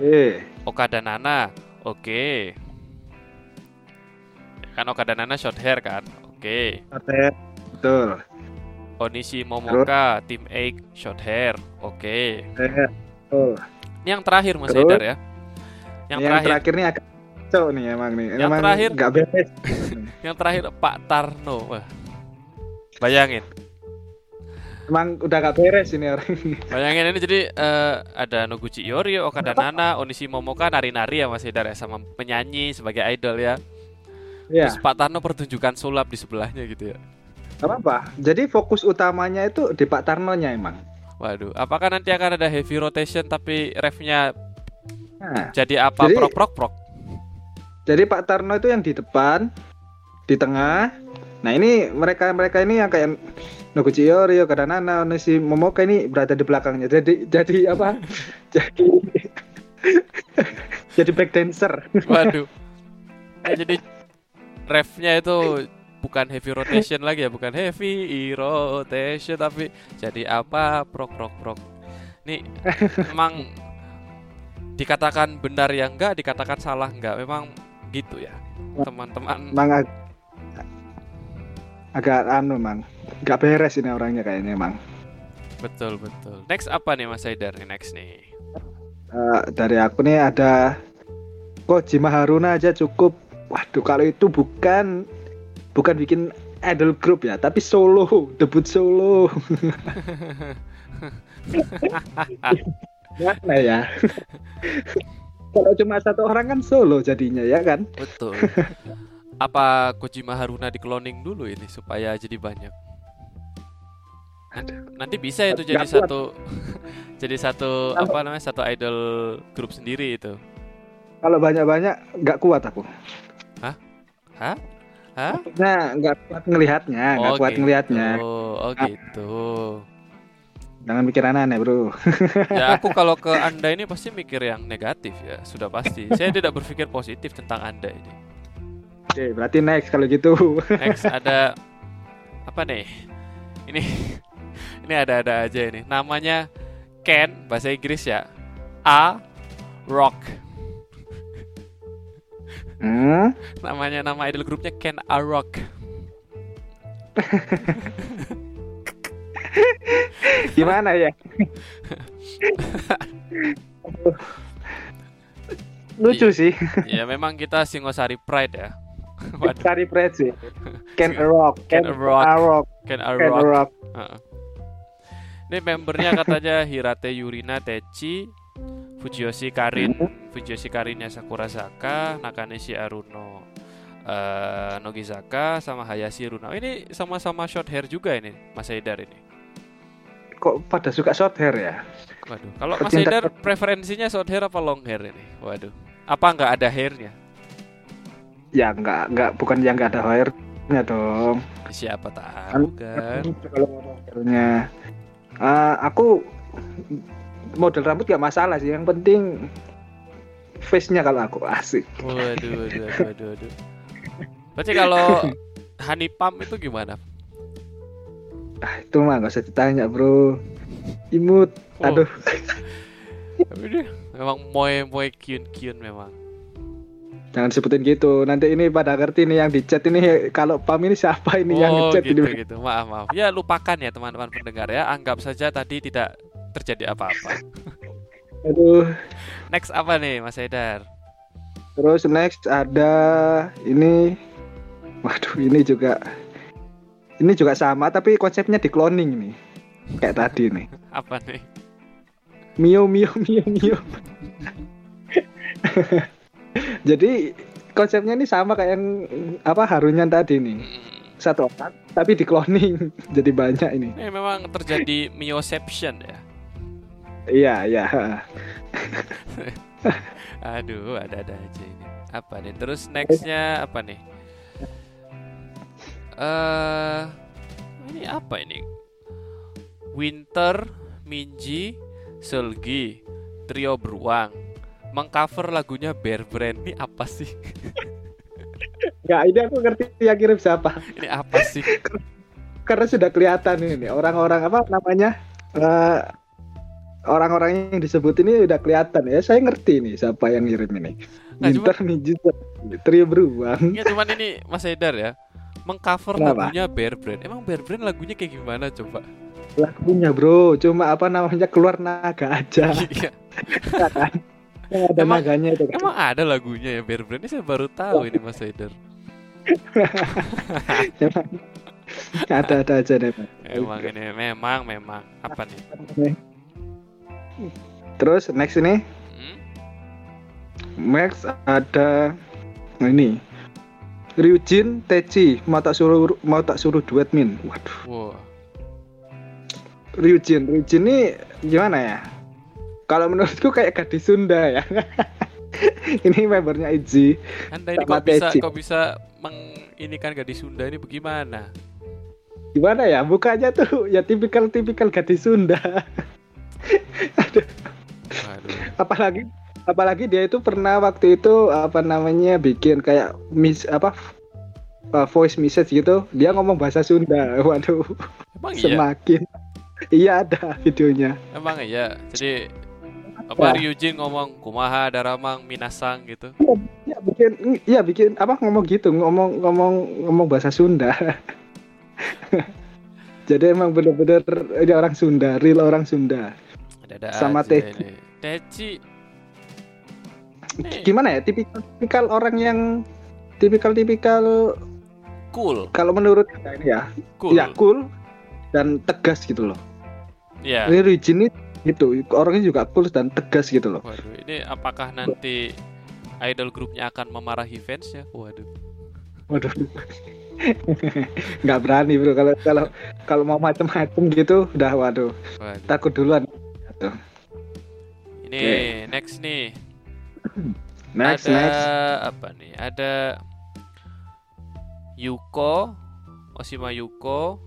Eh, Okada Nana. Oke. Kan Okada Nana short hair kan? Oke. hotel. Betul. Onishi Momoka, Team 8 short hair. Oke. Eh, Betul. Ini yang terakhir Mas Terus? Haidar ya. Yang, Yang, terakhir, terakhir nih agak kacau nih emang nih. Yang emang terakhir? nggak beres. (laughs) yang terakhir Pak Tarno. Wah. Bayangin. Emang udah gak beres ini orang. Bayangin ini jadi eh, ada Noguchi Iori, Okada Nana, Onishi Momoka nari-nari ya Mas Haidar ya sama penyanyi sebagai idol ya. Iya. Terus Pak Tarno pertunjukan sulap di sebelahnya gitu ya. Gak apa-apa. Jadi fokus utamanya itu di Pak Tarnonya emang. Waduh, apakah nanti akan ada heavy rotation tapi refnya Nah, jadi apa Jadi- prok prok prok? jadi Pak Tarno itu yang di depan, di tengah. Nah ini mereka mereka ini yang kayak Noguchi Iori, Okada Nana, Onishi Momoka ini berada di belakangnya. Jadi jadi apa? (laughs) jadi (laughs) jadi back dancer. Waduh. (laughs) Eh, jadi refnya itu bukan heavy rotation lagi ya, bukan heavy rotation tapi jadi apa prok prok prok. Nih memang dikatakan benar ya enggak, dikatakan salah enggak. Memang gitu ya. Teman-teman. Emang ag- agak anu mang, nggak beres ini orangnya kayaknya emang. Betul betul. Next apa nih Mas Haidar next nih? Eh, dari aku nih ada Kojima Haruna aja cukup. Waduh kalau itu bukan bukan bikin idol group ya, tapi solo, debut solo. (laughs) Mana ya? kalau cuma satu orang kan solo jadinya ya kan? Betul. (laughs) Apa Kojima Haruna di cloning dulu ini supaya jadi banyak? Nanti, nanti bisa itu jadi satu (laughs) jadi satu apa namanya satu idol grup sendiri itu. Kalau banyak-banyak nggak kuat aku. Hah? Hah? Hah? Nah, nggak kuat ngelihatnya, nggak Oh, kuat gitu. ngelihatnya. Oh gitu. Jangan mikir aneh-aneh, Bro. (laughs) Ya aku kalau ke (laughs) anda ini pasti mikir yang negatif ya sudah pasti. Saya tidak berpikir positif tentang anda ini. Oke, berarti next kalau gitu. (laughs) Next ada apa nih? Ini (laughs) ini ada-ada aja ini. Namanya Ken bahasa Inggris ya. A Rock. Hmm? Namanya nama idol grupnya Ken A Rock. (laughs) Gimana ya? Lucu sih. ya memang kita Singosari Pride ya. (laughs) Cari sih. (laughs) Ken A Rock. Ken A Rock. A Rock. Ken A Ken A Rock. Rock. Heeh. Ini membernya katanya Hirate Yurina Techi, Fujiyoshi Karin, Fujiyoshi Karinnya Sakura Saka, Nakanishi Aruno, eh, Nogizaka, sama Hayashi Runa. Ini sama-sama short hair juga ini, Mas Haidar ini. Kok pada suka short hair ya? Waduh, kalau Mas Haidar preferensinya short hair apa long hair ini? Waduh, apa nggak ada hairnya? Ya nggak nggak bukan yang nggak ada hairnya dong. Siapa tahu kan? Kalau ada hairnya, Eh, aku model rambut gak masalah sih. Yang penting face-nya kalau aku asik. Waduh, waduh, waduh, waduh, waduh. Berarti kalau (laughs) honey pump itu gimana? Ah, itu mah nggak usah ditanya bro. Imut. Oh. Aduh. (laughs) Memang moe moe kiun kiun memang. Jangan sebutin gitu. Nanti ini pada ngerti nih yang di chat ini kalau pam ini siapa ini yang oh ngechat gitu ini. gitu. Maaf maaf. Ya lupakan ya teman-teman pendengar ya. Anggap saja tadi tidak terjadi apa-apa. (laughs) Aduh. Next apa nih Mas Haidar? Terus next ada ini waduh ini juga ini juga sama tapi konsepnya di cloning nih. Kayak tadi nih. (laughs) Apa nih? Mio Mio Mio Mio. (laughs) (laughs) Jadi konsepnya ini sama kayak yang apa Harunyan tadi nih. Satu orang tapi di cloning. (laughs) Jadi banyak ini. Ini memang terjadi mioception ya. Iya, iya. (laughs) Aduh, ada-ada aja ini. Apa nih? Terus nextnya apa nih? Eh, ini apa ini? Winter, Minji, Selgi, Trio Beruang, mengcover lagunya Bear Brand. Ini apa sih? (laughs) Nggak, ini aku ngerti yang kirim siapa. Ini apa sih? (laughs) Karena sudah kelihatan ini orang-orang apa namanya? eh, orang-orang yang disebut ini udah kelihatan ya. Saya ngerti nih siapa yang ngirim ini. Nah, Winter Ninja Trio Beruang. Ya cuman ini Mas Haidar ya. Mengcover Kenapa? lagunya Bear Brand. Emang Bear Brand lagunya kayak gimana coba? Lagunya bro, cuma apa namanya keluar naga aja. Iya. (laughs) Ya kan? Yang ada Emang- naganya itu kan. Emang ada lagunya ya Bear Brand? Ini saya baru tahu ini Mas Haidar. (laughs) Emang ada-ada aja deh. Pak. Emang ini memang memang apa nih? Terus next ini Hmm? Next ada ini Ryujin Techi mau tak suruh mau tak suruh duet min. Waduh. Wow. Ryujin, Ryujin ini gimana ya? Kalau menurutku kayak gadis Sunda ya. (laughs) ini membernya Iji. Anda ini kok bisa Teci. kok bisa menginikan gadis Sunda ini bagaimana? Gimana ya? Mukanya tuh ya tipikal-tipikal gadis Sunda. (laughs) Waduh. apalagi apalagi dia itu pernah waktu itu apa namanya bikin kayak mis apa uh, voice message gitu dia ngomong bahasa Sunda (laughs) waduh Emang iya? semakin iya ada videonya Emang iya. Jadi apa Ya. Ryujin ngomong kumaha daramang minasang gitu. ya bikin iya bikin apa ngomong gitu ngomong ngomong ngomong bahasa Sunda (laughs) jadi emang bener-bener ini orang Sunda real orang Sunda Ada-ada Sama Teci. Teci. gimana ya tipikal tipikal orang yang tipikal tipikal Cool. kalau menurut ini ya Cool. ya cool dan tegas gitu loh Iya. Ini Rijin ini gitu orangnya juga cool dan tegas gitu loh Waduh, ini apakah nanti idol grupnya akan memarahi fans ya? Waduh. waduh nggak berani bro kalau kalau kalau mau macem-macem gitu udah waduh Waduh. takut duluan Gitu. Ini Oke. next nih. (clears throat) next ada next apa nih? Ada Yuko, Oshima Yuko,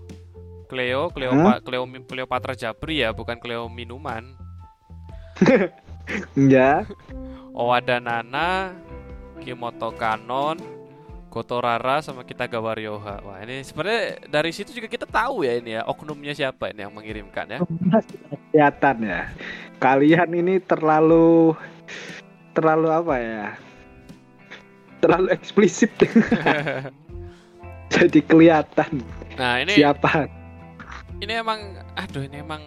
Cleo, Cleo, Hah? Cleo, Cleopatra Japri ya, bukan Cleo minuman. (laughs) ya Owada Nana, Kimoto Kanon, Gotorara sama kita Gawaryoha. Wah, ini sebenarnya dari situ juga kita tahu ya ini ya oknumnya siapa ini yang mengirimkan ya. kelihatan ya kalian ini terlalu terlalu apa ya terlalu eksplisit (laughs) (laughs) jadi kelihatan Nah, ini siapa ini emang aduh ini emang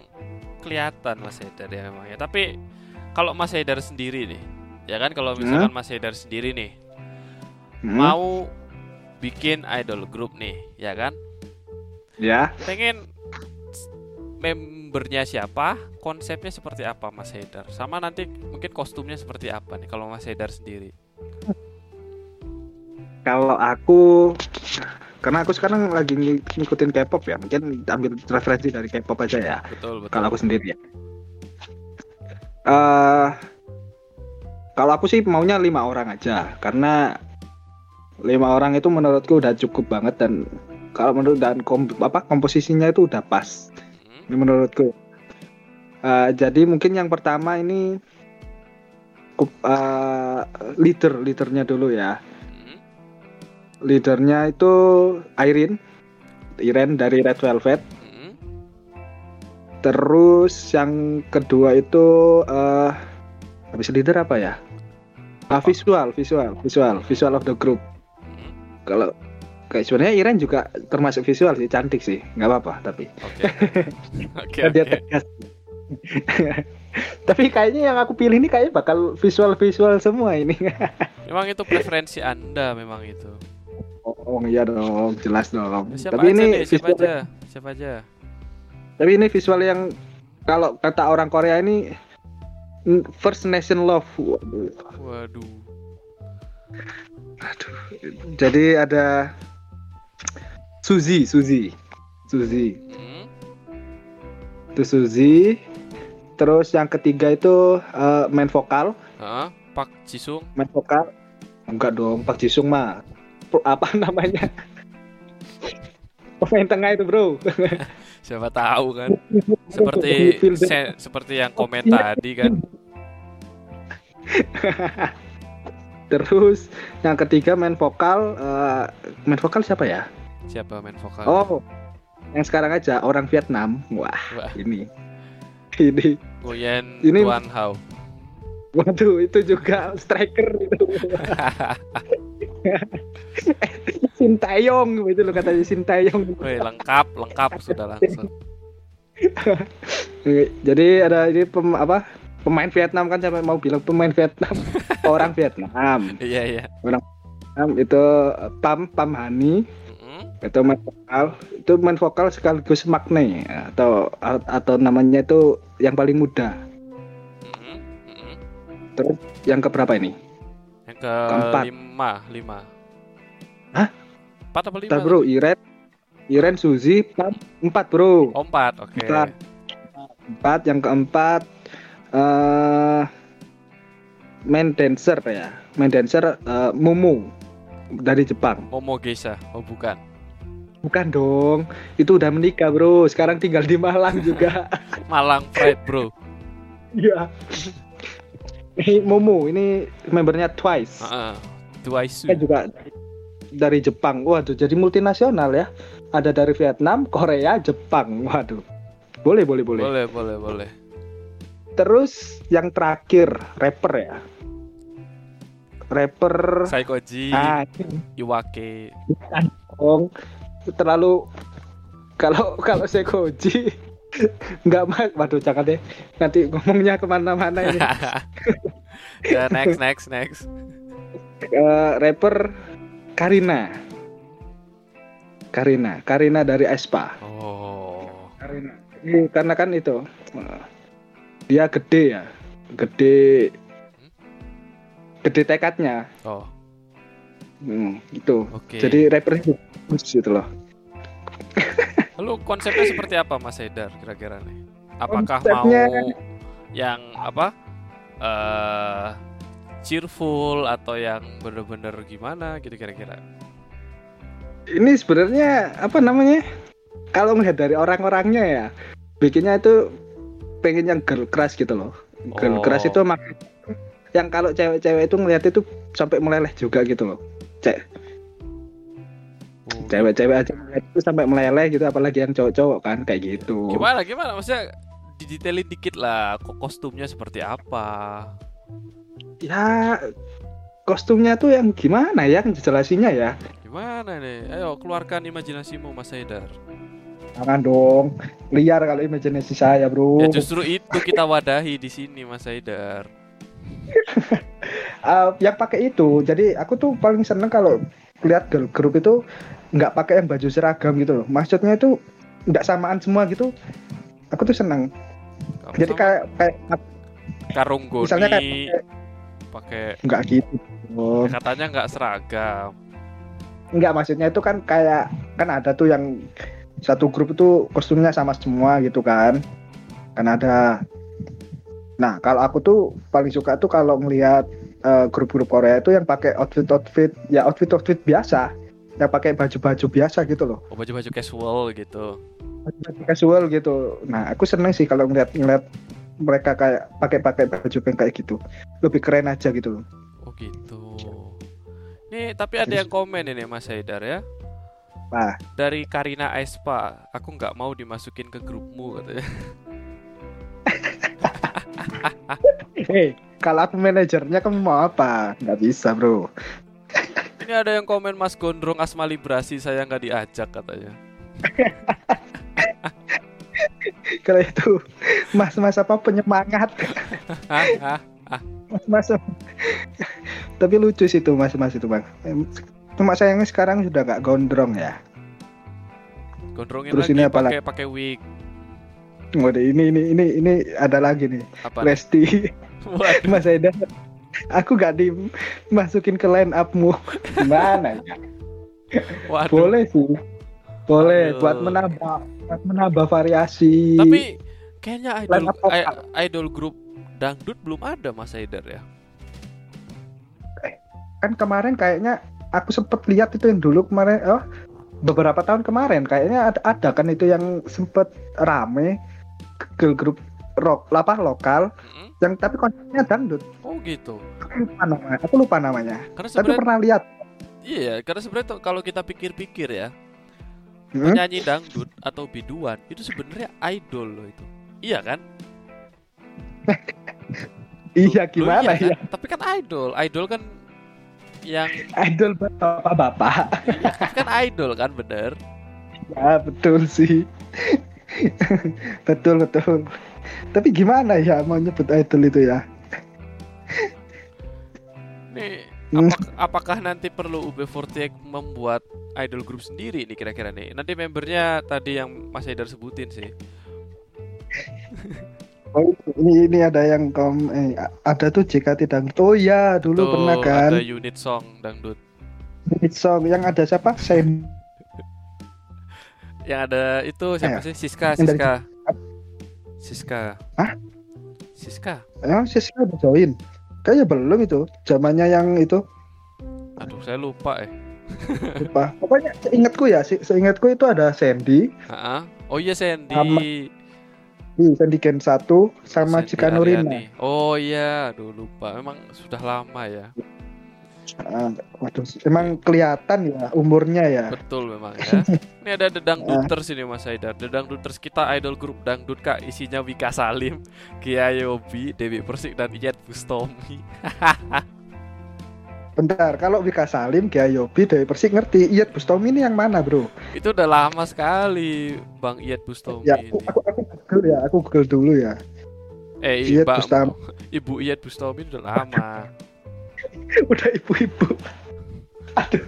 kelihatan Mas Haidar ya memang ya. Tapi kalau Mas Haidar sendiri nih, ya kan kalau misalkan Mas Haidar sendiri nih Hmm? mau bikin idol group nih, ya kan? ya Pengen membernya siapa, konsepnya seperti apa Mas Haidar? Sama nanti mungkin kostumnya seperti apa nih kalau Mas Haidar sendiri? kalau aku karena aku sekarang lagi ng- ngikutin K-pop ya. Mungkin ambil referensi dari K-pop aja ya. Betul, betul. kalau aku sendiri ya. Eh kalau aku sih maunya lima orang aja. Karena lima orang itu menurutku udah cukup banget dan kalau menurut dan kom- apa komposisinya itu udah pas. Ini menurutku. Eh, jadi mungkin yang pertama ini eh, leader leadernya dulu ya leadernya itu Irene. Irene dari Red Velvet. Terus yang kedua itu eh habis leader apa ya? Ah, visual visual visual visual of the group. Kalau kayak sebenarnya Irene juga termasuk visual sih cantik sih. Nggak apa-apa tapi. Oke, (laughs) Kan dia oke. tegas. (laughs) Tapi kayaknya yang aku pilih ini kayaknya bakal visual-visual semua ini. (laughs) Memang itu preferensi Anda memang itu. Oh iya dong, jelas dong. Siapa Tapi aja ini nih? Siapa visual, aja? Siapa aja? tapi ini visual yang kalau kata orang Korea ini first nation love. Waduh. Waduh. Jadi ada Suzy, Suzy, Suzy. Hmm? Itu Suzy. Terus yang ketiga itu eh, main vokal, Hah? Pak Jisung. main vokal. Enggak dong, Pak Jisung mah apa (laughs) namanya? Pemain tengah itu, Bro. (laughs) Siapa tahu kan. (laughs) Seperti se- seperti yang komen tadi kan. Terus yang ketiga main vokal, eh, main vokal siapa ya? Siapa main vokal? Oh, yang sekarang aja orang Vietnam. Wah, Wah. ini, ini, Nguyen Ini- Tuan Hao. waduh itu juga striker itu. (laughs) Sintayong itu lo katanya Sintayong. Wih, lengkap, lengkap sudah langsung. Jadi ada ini pem, apa pemain Vietnam kan sampai mau bilang pemain Vietnam (laughs) orang Vietnam. Iya, iya. Vietnam itu Pam Pam Hani Mm-mm. itu main vokal itu main vokal sekaligus makne atau atau namanya itu yang paling muda. Mm-mm. Mm-mm. Terus yang keberapa ini? Ke Keempat. lima, lima. Hah? Empat apa lima? Bentar, bro, Iren, Iren, Suzy, Pam, empat bro. Oh, empat, oke. Empat. Empat. Yang keempat eh main dancer ya, main dancer eh, Momo dari Jepang. Momo Geisha, oh bukan. Bukan dong, itu udah menikah bro. Sekarang tinggal di Malang juga. (laughs) Malang Pride, bro. Iya. Momo, ini membernya Twice. Heeh. Twice. Kan juga dari Jepang. Waduh, jadi multinasional ya. Ada dari Vietnam, Korea, Jepang. Waduh. Boleh, boleh, boleh. Boleh, boleh, boleh. Terus yang terakhir, rapper ya. Rapper Saikoji, ah, Iwake. Terlalu kalau kalau Sekoji nggak mas, waduh jangan deh. Nanti ngomongnya ke mana-mana ini. (laughs) ya, next, next, next. Eh, rapper Karina. Karina, Karina dari Aespa. Oh. Karina. Ini karena kan itu eh, dia gede ya, gede, gede tekadnya. Oh, Hmm, itu. oke. Jadi rappernya bagus gitu loh. (laughs) Lalu konsepnya seperti apa Mas Haidar kira-kira nih? Apakah Konsepnya- mau yang apa? eh cheerful atau yang bener-bener gimana gitu kira-kira? Ini sebenarnya apa namanya? Kalau melihat dari orang-orangnya ya, bikinnya itu pengen yang girl crush gitu loh. Girl Oh. crush itu mak yang kalau cewek-cewek itu ngeliat itu sampai meleleh juga gitu loh. Cek, cewek-cewek aja itu sampai meleleh gitu apalagi yang cowok-cowok kan kayak gitu. Gimana gimana? Maksudnya didetailin dikit lah kok kostumnya seperti apa? Ya kostumnya tuh yang gimana ya jelasinnya ya? Gimana nih? Ayo keluarkan imajinasimu Mas Haidar. Jangan dong, liar kalau imajinasi saya bro. Ya justru itu kita wadahi di sini Mas Haidar. Eh, (laughs) yang pakai itu jadi aku tuh paling seneng kalau lihat girl group itu nggak pakai yang baju seragam gitu loh. Maksudnya itu nggak samaan semua gitu. Aku tuh seneng. Kamu jadi sama? kayak kayak karung goni misalnya kayak pakai nggak gitu. Oh, katanya nggak seragam. nggak maksudnya itu kan kayak kan ada tuh yang satu grup itu kostumnya sama semua gitu kan. Kan ada. Nah kalau aku tuh paling suka tuh kalau ngelihat eh, grup-grup Korea itu yang pakai outfit outfit ya outfit outfit biasa yang pakai baju-baju biasa gitu loh Oh baju-baju casual gitu. baju casual gitu nah aku seneng sih kalau ngeliat ngeliat mereka kayak pakai pakai baju yang kayak gitu lebih keren aja gitu loh Oh gitu. Nih tapi ada yang komen ini Mas Haidar ya. Nah. Dari Karina Aespa, aku nggak mau dimasukin ke grupmu katanya. (laughs) Hei, kalau aku manajernya kamu mau apa? Nggak bisa bro. Ini ada yang komen Mas Gondrong Asma Librasi saya nggak diajak katanya. kalau itu mas-mas apa penyemangat? Hah? mas-mas tapi lucu sih tuh mas-mas itu bang cuma sayangnya sekarang sudah gak gondrong ya Gondrongin Terus lagi ini apa pakai pakai wig. Waduh, ini ini ini ini ada lagi nih Apa? nih? Lesti Waduh. Mas Eda aku gak dimasukin ke line upmu gimana ya Waduh. boleh sih boleh Aduh. buat menambah buat menambah variasi Tapi kayaknya idol Line up vokal. i- idol grup dangdut belum ada Mas Haidar ya. kan kemarin kayaknya aku sempet lihat itu yang dulu kemarin oh beberapa tahun kemarin kayaknya ada, ada kan itu yang sempet rame girl group rock apa lokal Mm-mm. yang tapi konsepnya dangdut Oh gitu. aku lupa namanya aku lupa namanya Karena tapi sebenarnya pernah lihat iya, karena sebenarnya kalau kita pikir-pikir ya, Hmm? penyanyi dangdut atau biduan itu sebenarnya idol loh itu. Iya kan? (laughs) iya gimana iya ya kan? Tapi kan idol, idol kan yang idol bapak-bapak kan idol kan bener. ya betul sih (laughs) betul betul tapi gimana ya mau nyebut idol itu ya Nih, (laughs) Hmm. apakah, apakah nanti perlu UB48 membuat idol group sendiri nih kira-kira nih? Nanti membernya tadi yang Mas Haidar sebutin sih. (laughs) Oh, ini ini ada yang kom eh, ada tuh JKT dangdut. Oh iya, dulu Tuh, pernah kan. ada unit song dangdut. Hit song yang ada siapa? Sen. (laughs) Yang ada itu siapa Eh, sih? Siska, Siska. Siska. Hah? Siska. Emang Siska udah join? Kayaknya belum itu. Zamannya yang itu Aduh, saya lupa eh. (laughs) lupa. Pokoknya seingatku ya, se- seingatku itu ada Sandy, Ha-ha. Oh iya Sandy. Sama di Sandy Gen 1 sama Sandy Cika Nurina. Aryani. Oh iya, aduh lupa. Memang sudah lama ya. Waduh, emang kelihatan ya umurnya ya. Betul memang ya. (laughs) Ini ada The Dangduters ini Mas Haidar. The Dangduters kita idol grup dangdut Kak. Isinya Wika Salim, Kia Yobi, Dewi Persik dan Iyet Bustomi. (laughs) Bentar, kalau Wika Salim, Gia Yobi, Dewi Persik ngerti. Iyet Bustomi ini yang mana, Bro? Itu udah lama sekali Bang Iyet Bustomi Ya, ini. aku, aku, aku Google ya, aku Google dulu ya. Eh, Iyet Mbak, Bustami. (laughs) Ibu Iyet Bustomi udah lama. (laughs) Udah ibu-ibu. Aduh.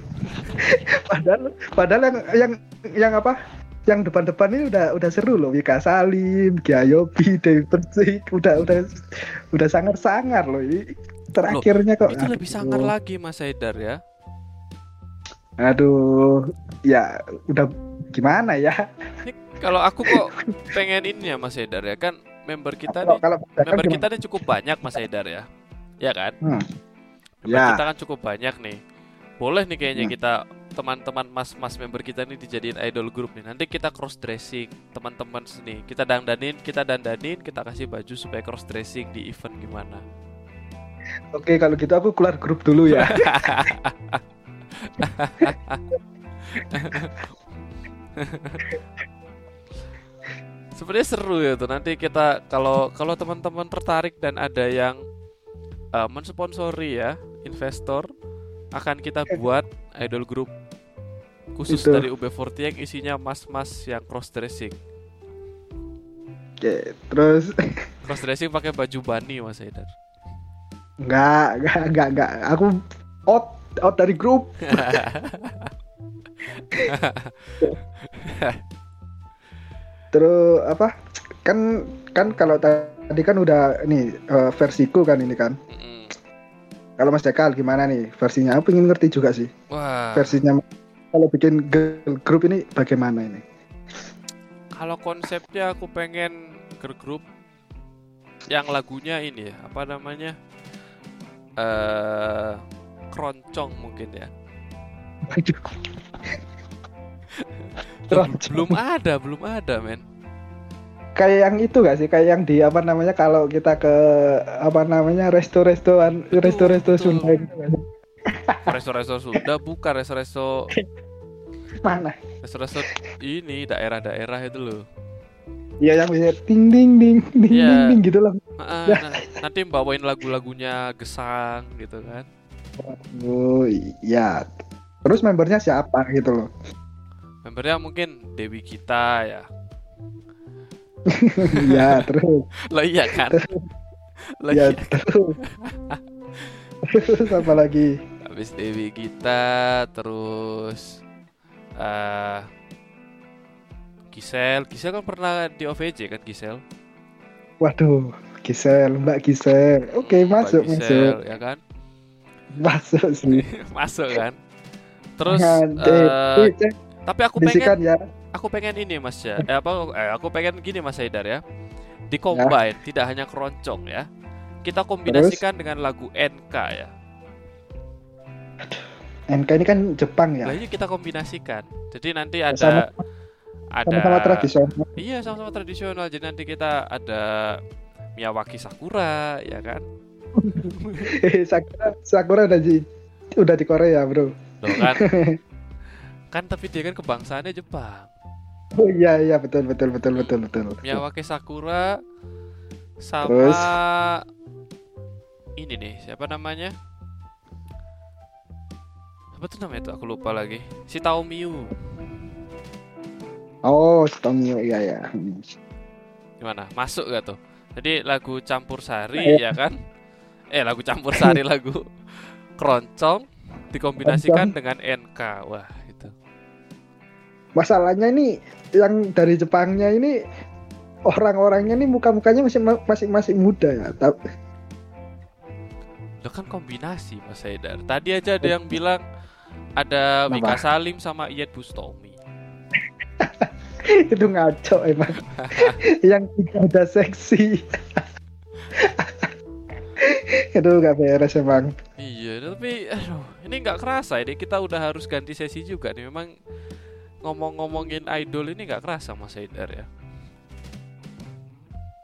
padahal padahal yang yang yang apa? Yang depan-depan ini udah udah seru loh. Wika Salim, Gia Yobi, Dewi Persik, udah udah udah sangar-sangar loh ini. Terakhirnya kok. Itu lebih aduh. sangar lagi Mas Haidar ya. Aduh, ya udah gimana ya? Kalau aku kok pengen ini ya Mas Haidar ya kan member kita Kalau nih kalau member kita nih cukup banyak Mas Haidar ya. Ya kan? Hmm. Member Ya. kita kan cukup banyak nih. Boleh nih kayaknya Hmm. kita teman-teman mas-mas member kita nih dijadiin idol group nih. Nanti kita cross dressing teman-teman sini. Kita dandanin, kita dandanin, kita kasih baju supaya cross dressing di event gimana. Oke, kalau gitu aku keluar grup dulu ya. (laughs) Sebenarnya seru ya tuh. Nanti kita kalau kalau teman-teman tertarik dan ada yang uh, mensponsori ya, investor akan kita buat idol group khusus Itu. dari UB40 yang isinya mas-mas yang cross dressing. Oke, terus Cross dressing pakai baju bani Mas Haidar. Enggak, enggak, enggak, enggak. Aku out out dari grup. (laughs) Terus apa? Kan kan kalau tadi kan udah nih eh, versiku kan ini kan. Mm. Kalau Mas Dekal gimana nih versinya? Aku pengen ngerti juga sih Wah, versinya. Kalau bikin girl grup ini bagaimana ini? kalau konsepnya aku pengen girl group yang lagunya ini ya, apa namanya? Eh keroncong mungkin ya. Keroncong. belum ada, belum ada, men. Kayak yang itu gak sih? Kayak yang di apa namanya kalau kita ke apa namanya resto-restoan resto-resto. Sunda gitu? Resto-resto Sunda bukan resto-resto (laughs) Mana? resto-resto ini daerah-daerah itu loh. Iya yang bisa ding ding ding ding Iya. ding ding gitu loh. Ya. nah, nanti bawain lagu-lagunya gesang gitu kan. Oh iya. Terus membernya siapa gitu loh? Membernya mungkin Dewi kita ya. Ya terus Lah iya kan? Lah ya iya. terus terus apa lagi Habis Dewi Gita, terus eh Gisel, Gisel kan pernah di OVJ kan Gisel? waduh Gisel Mbak Gisel oke Mbak masuk Gisel, masuk ya kan? masuk sih (laughs) Masuk kan? Terus Nah, eh, tapi aku bisikan pengen ya aku pengen ini Mas ya. Eh, apa eh, aku pengen gini Mas Haidar ya. Di combine tidak hanya keroncong ya. Kita kombinasikan dengan lagu NK ya. NK ini kan Jepang ya iya kita kombinasikan. Jadi nanti ada Sama- ada sama-sama tradisional Iya, sama-sama tradisional. Jadi nanti kita ada Miyawaki Sakura, ya kan? (laughs) Sakura Sakura udah di udah di Korea bro Loh kan? (laughs) kan tapi dia kan kebangsaannya Jepang. Oh iya iya betul betul betul betul betul Miyawaki Sakura sama Terus? ini nih, siapa namanya? Apa tuh namanya tuh? Aku lupa lagi. Si Taomiu. oh Tomio iya ya Gimana? Masuk gak tuh? Jadi lagu campur sari Iya. ya kan? Eh lagu campur sari (laughs) lagu keroncong dikombinasikan dengan NK. Wah, itu. Masalahnya ini yang dari Jepangnya ini orang-orangnya ini muka-mukanya masih masih masih muda ya tapi Itu kan kombinasi Mas Haidar. Tadi aja ada yang bilang ada? Wika Salim sama Iyeth Bustomi. (laughs) itu ngaco emang (laughs) yang tiga udah seksi (laughs) itu nggak beres emang Iya, tapi aduh, ini nggak kerasa ini kita udah harus ganti sesi juga nih. Memang ngomong-ngomongin idol ini nggak kerasa Mas Haidar ya.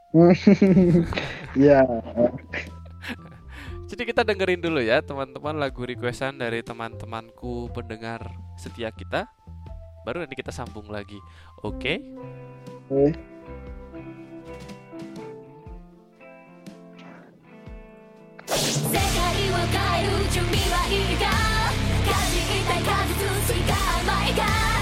(laughs) ya Jadi kita dengerin dulu ya teman-teman lagu requestan dari teman-temanku pendengar setia kita. Baru nanti kita sambung lagi. Oke? Oke. 世界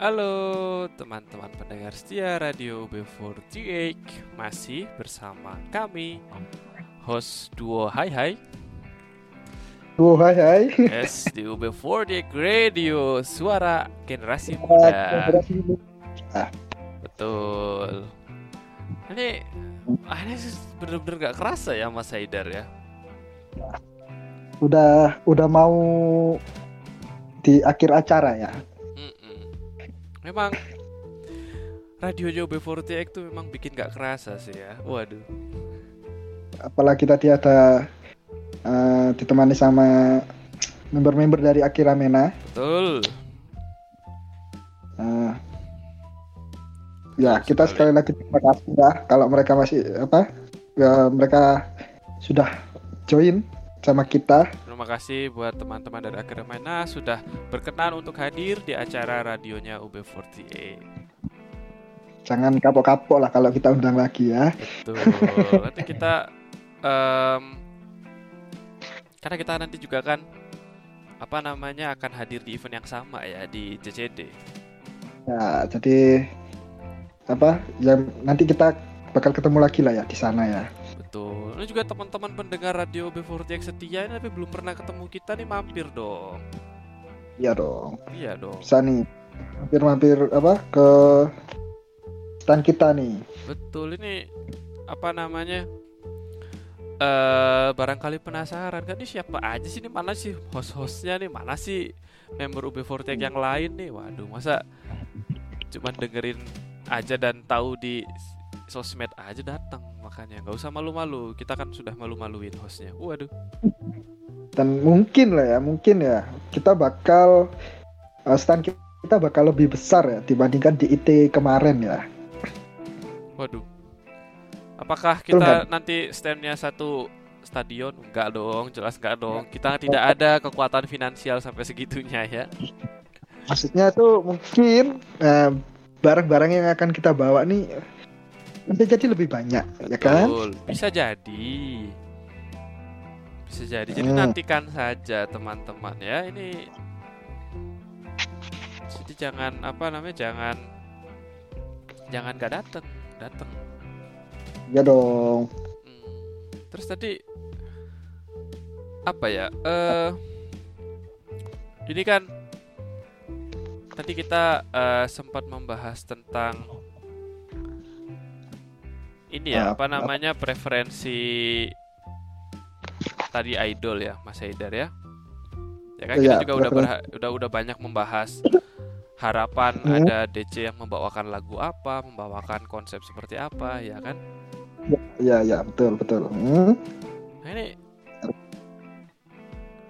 Halo teman-teman pendengar setia Radio B48 Masih bersama kami Host duo Hai Hai. Duo Hai Hai. Yes, di UB48 Radio Suara Generasi Muda. Betul. Ini ah, Ini bener-bener gak kerasa ya Mas Haidar ya? Udah Udah mau Di akhir acara ya? memang radio Jobe 48 itu memang bikin gak kerasa sih ya. Waduh. Apalagi tadi ada uh, ditemani sama member-member dari Akira Mena. Betul. Uh, ya Betul kita sekali. sekali lagi terima kasih ya kalau mereka masih apa ya mereka sudah join sama kita. Terima kasih buat teman-teman dari Akhir Mena sudah berkenan untuk hadir di acara radionya UB48. Jangan kapok-kapok lah kalau kita undang lagi ya. Betul. (laughs) Nanti kita em, karena kita nanti juga kan apa namanya akan hadir di event yang sama ya di JCD. Ya, jadi apa? Ya nanti kita bakal ketemu lagi lah ya di sana ya. Betul. Ini juga teman-teman pendengar radio UB48 setia ini tapi belum pernah ketemu kita nih mampir dong. Iya dong. Iya dong. Bisa nih mampir-mampir apa ke stand kita nih. Betul ini apa namanya? eh barangkali penasaran kan ini siapa aja sih ini mana sih host-hostnya nih mana sih member UB48 yang lain nih waduh masa cuman dengerin aja dan tahu di sosmed aja datang makanya nggak usah malu-malu. Kita kan sudah malu-maluin hostnya. Waduh. Dan mungkin lah ya, mungkin ya kita bakal eh, stand kita bakal lebih besar ya dibandingkan di IT kemarin ya. waduh. Apakah Betul kita nggak? nanti standnya satu stadion? Enggak dong jelas enggak dong. Kita tidak ada kekuatan finansial sampai segitunya ya. Maksudnya tuh mungkin eh, barang-barang yang akan kita bawa nih bisa jadi lebih banyak, ya kan? Betul, bisa jadi. Bisa jadi. Jadi Hmm. nantikan saja teman-teman ya. Ini jadi jangan apa namanya? Jangan jangan gak datang, datang. Ya dong. Terus tadi apa ya? Eh ini kan tadi kita eh, sempat membahas tentang ini ya Ah, apa namanya preferensi tadi idol ya Mas Haidar ya ya kan kita Iya, juga udah berha- udah udah banyak membahas harapan Hmm. ada DC yang membawakan lagu apa membawakan konsep seperti apa ya kan Ya, ya, betul, betul. Hmm. nah ini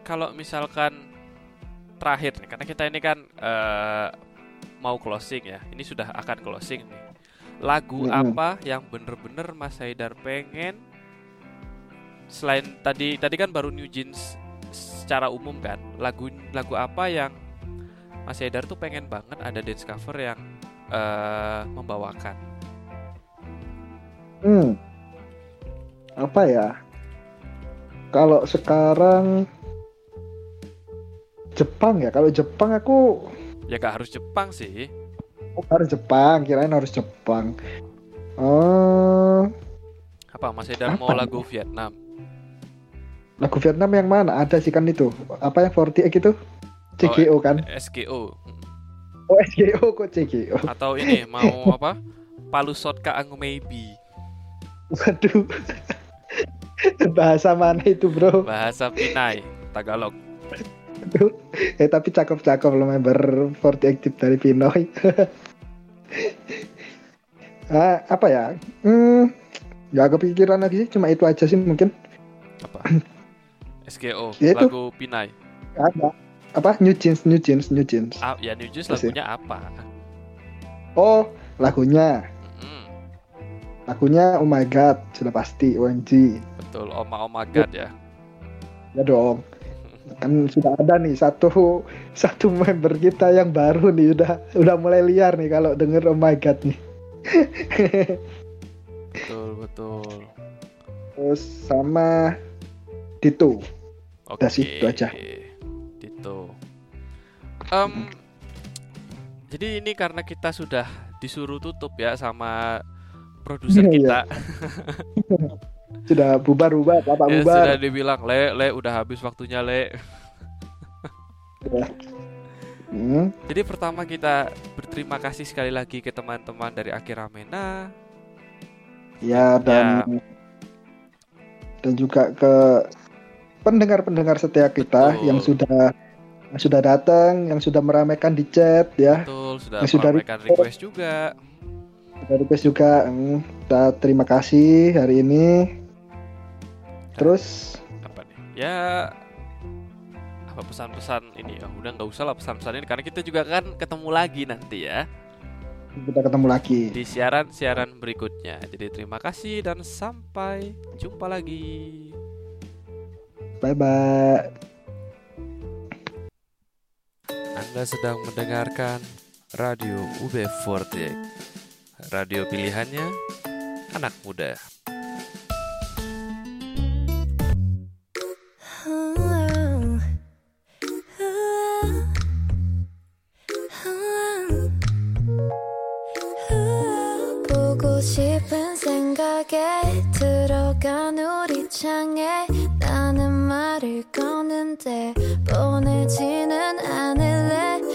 kalau misalkan terakhir nih karena kita ini kan eh, mau closing ya ini sudah akan closing nih lagu Mm-mm. apa yang bener-bener Mas Haidar pengen selain tadi tadi kan baru New Jeans secara umum kan lagu lagu apa yang Mas Haidar tuh pengen banget ada dance cover yang eh, membawakan Hmm. Apa ya? Kalau sekarang Jepang ya. Kalau Jepang aku ya gak harus Jepang sih oh, harus Jepang. Kirain harus Jepang. Oh, apa Mas Haidar mau lagu Vietnam lagu Vietnam yang mana? Ada sih kan itu. Apa yang 48 itu? CGO kan? SGO Oh, SGO kok CGO. atau ini (laughs) mau apa Palusot Ka Angu Maybe Waduh. (laughs) Bahasa mana itu, Bro? bahasa Pinay Tagalog eh tapi cakep-cakep lo member 40 Active dari Pinoy. (laughs) ah, apa ya? Hmm, gak kepikiran lagi sih, cuma itu aja sih mungkin. apa (coughs) SGO Ya itu. lagu Pinay Ada. Apa? New Jeans, New Jeans, New Jeans. ah, ya New Jeans lagunya apa Oh, lagunya. Mm, Lagunya Oh My God, sudah pasti OMG. betul Oma Oma God ya Ya dong. Kan sudah ada nih satu (laughs) satu member kita yang baru nih udah udah mulai liar nih kalau denger Oh My God nih. (laughs) betul betul Terus sama Dito. oke Udah sih, itu aja. Dito Em, jadi ini karena kita sudah disuruh tutup ya sama produser Iya. kita (laughs) Sudah bubar-bubar, Bapak ya bubar. sudah dibilang le le udah habis waktunya le Hmm. Jadi pertama kita berterima kasih sekali lagi ke teman-teman dari Akhir Amena. Ya dan dan juga ke pendengar-pendengar setia kita Betul. yang sudah yang sudah datang, yang sudah meramaikan di chat ya. Betul, sudah Yang sudah meramaikan request juga. Sudah request juga. Hmm, kita terima kasih hari ini. Terus? Apa nih? Ya apa pesan-pesan ini? Ya udah nggak usah lah pesan-pesan ini karena kita juga kan ketemu lagi nanti ya. Kita ketemu lagi. Di siaran-siaran berikutnya. Jadi terima kasih dan sampai jumpa lagi. Bye bye. Anda sedang mendengarkan radio UB48 radio pilihannya anak muda. 속에 들어간 우리 창에 나는 말을 꺼는데 보내지는 않을래?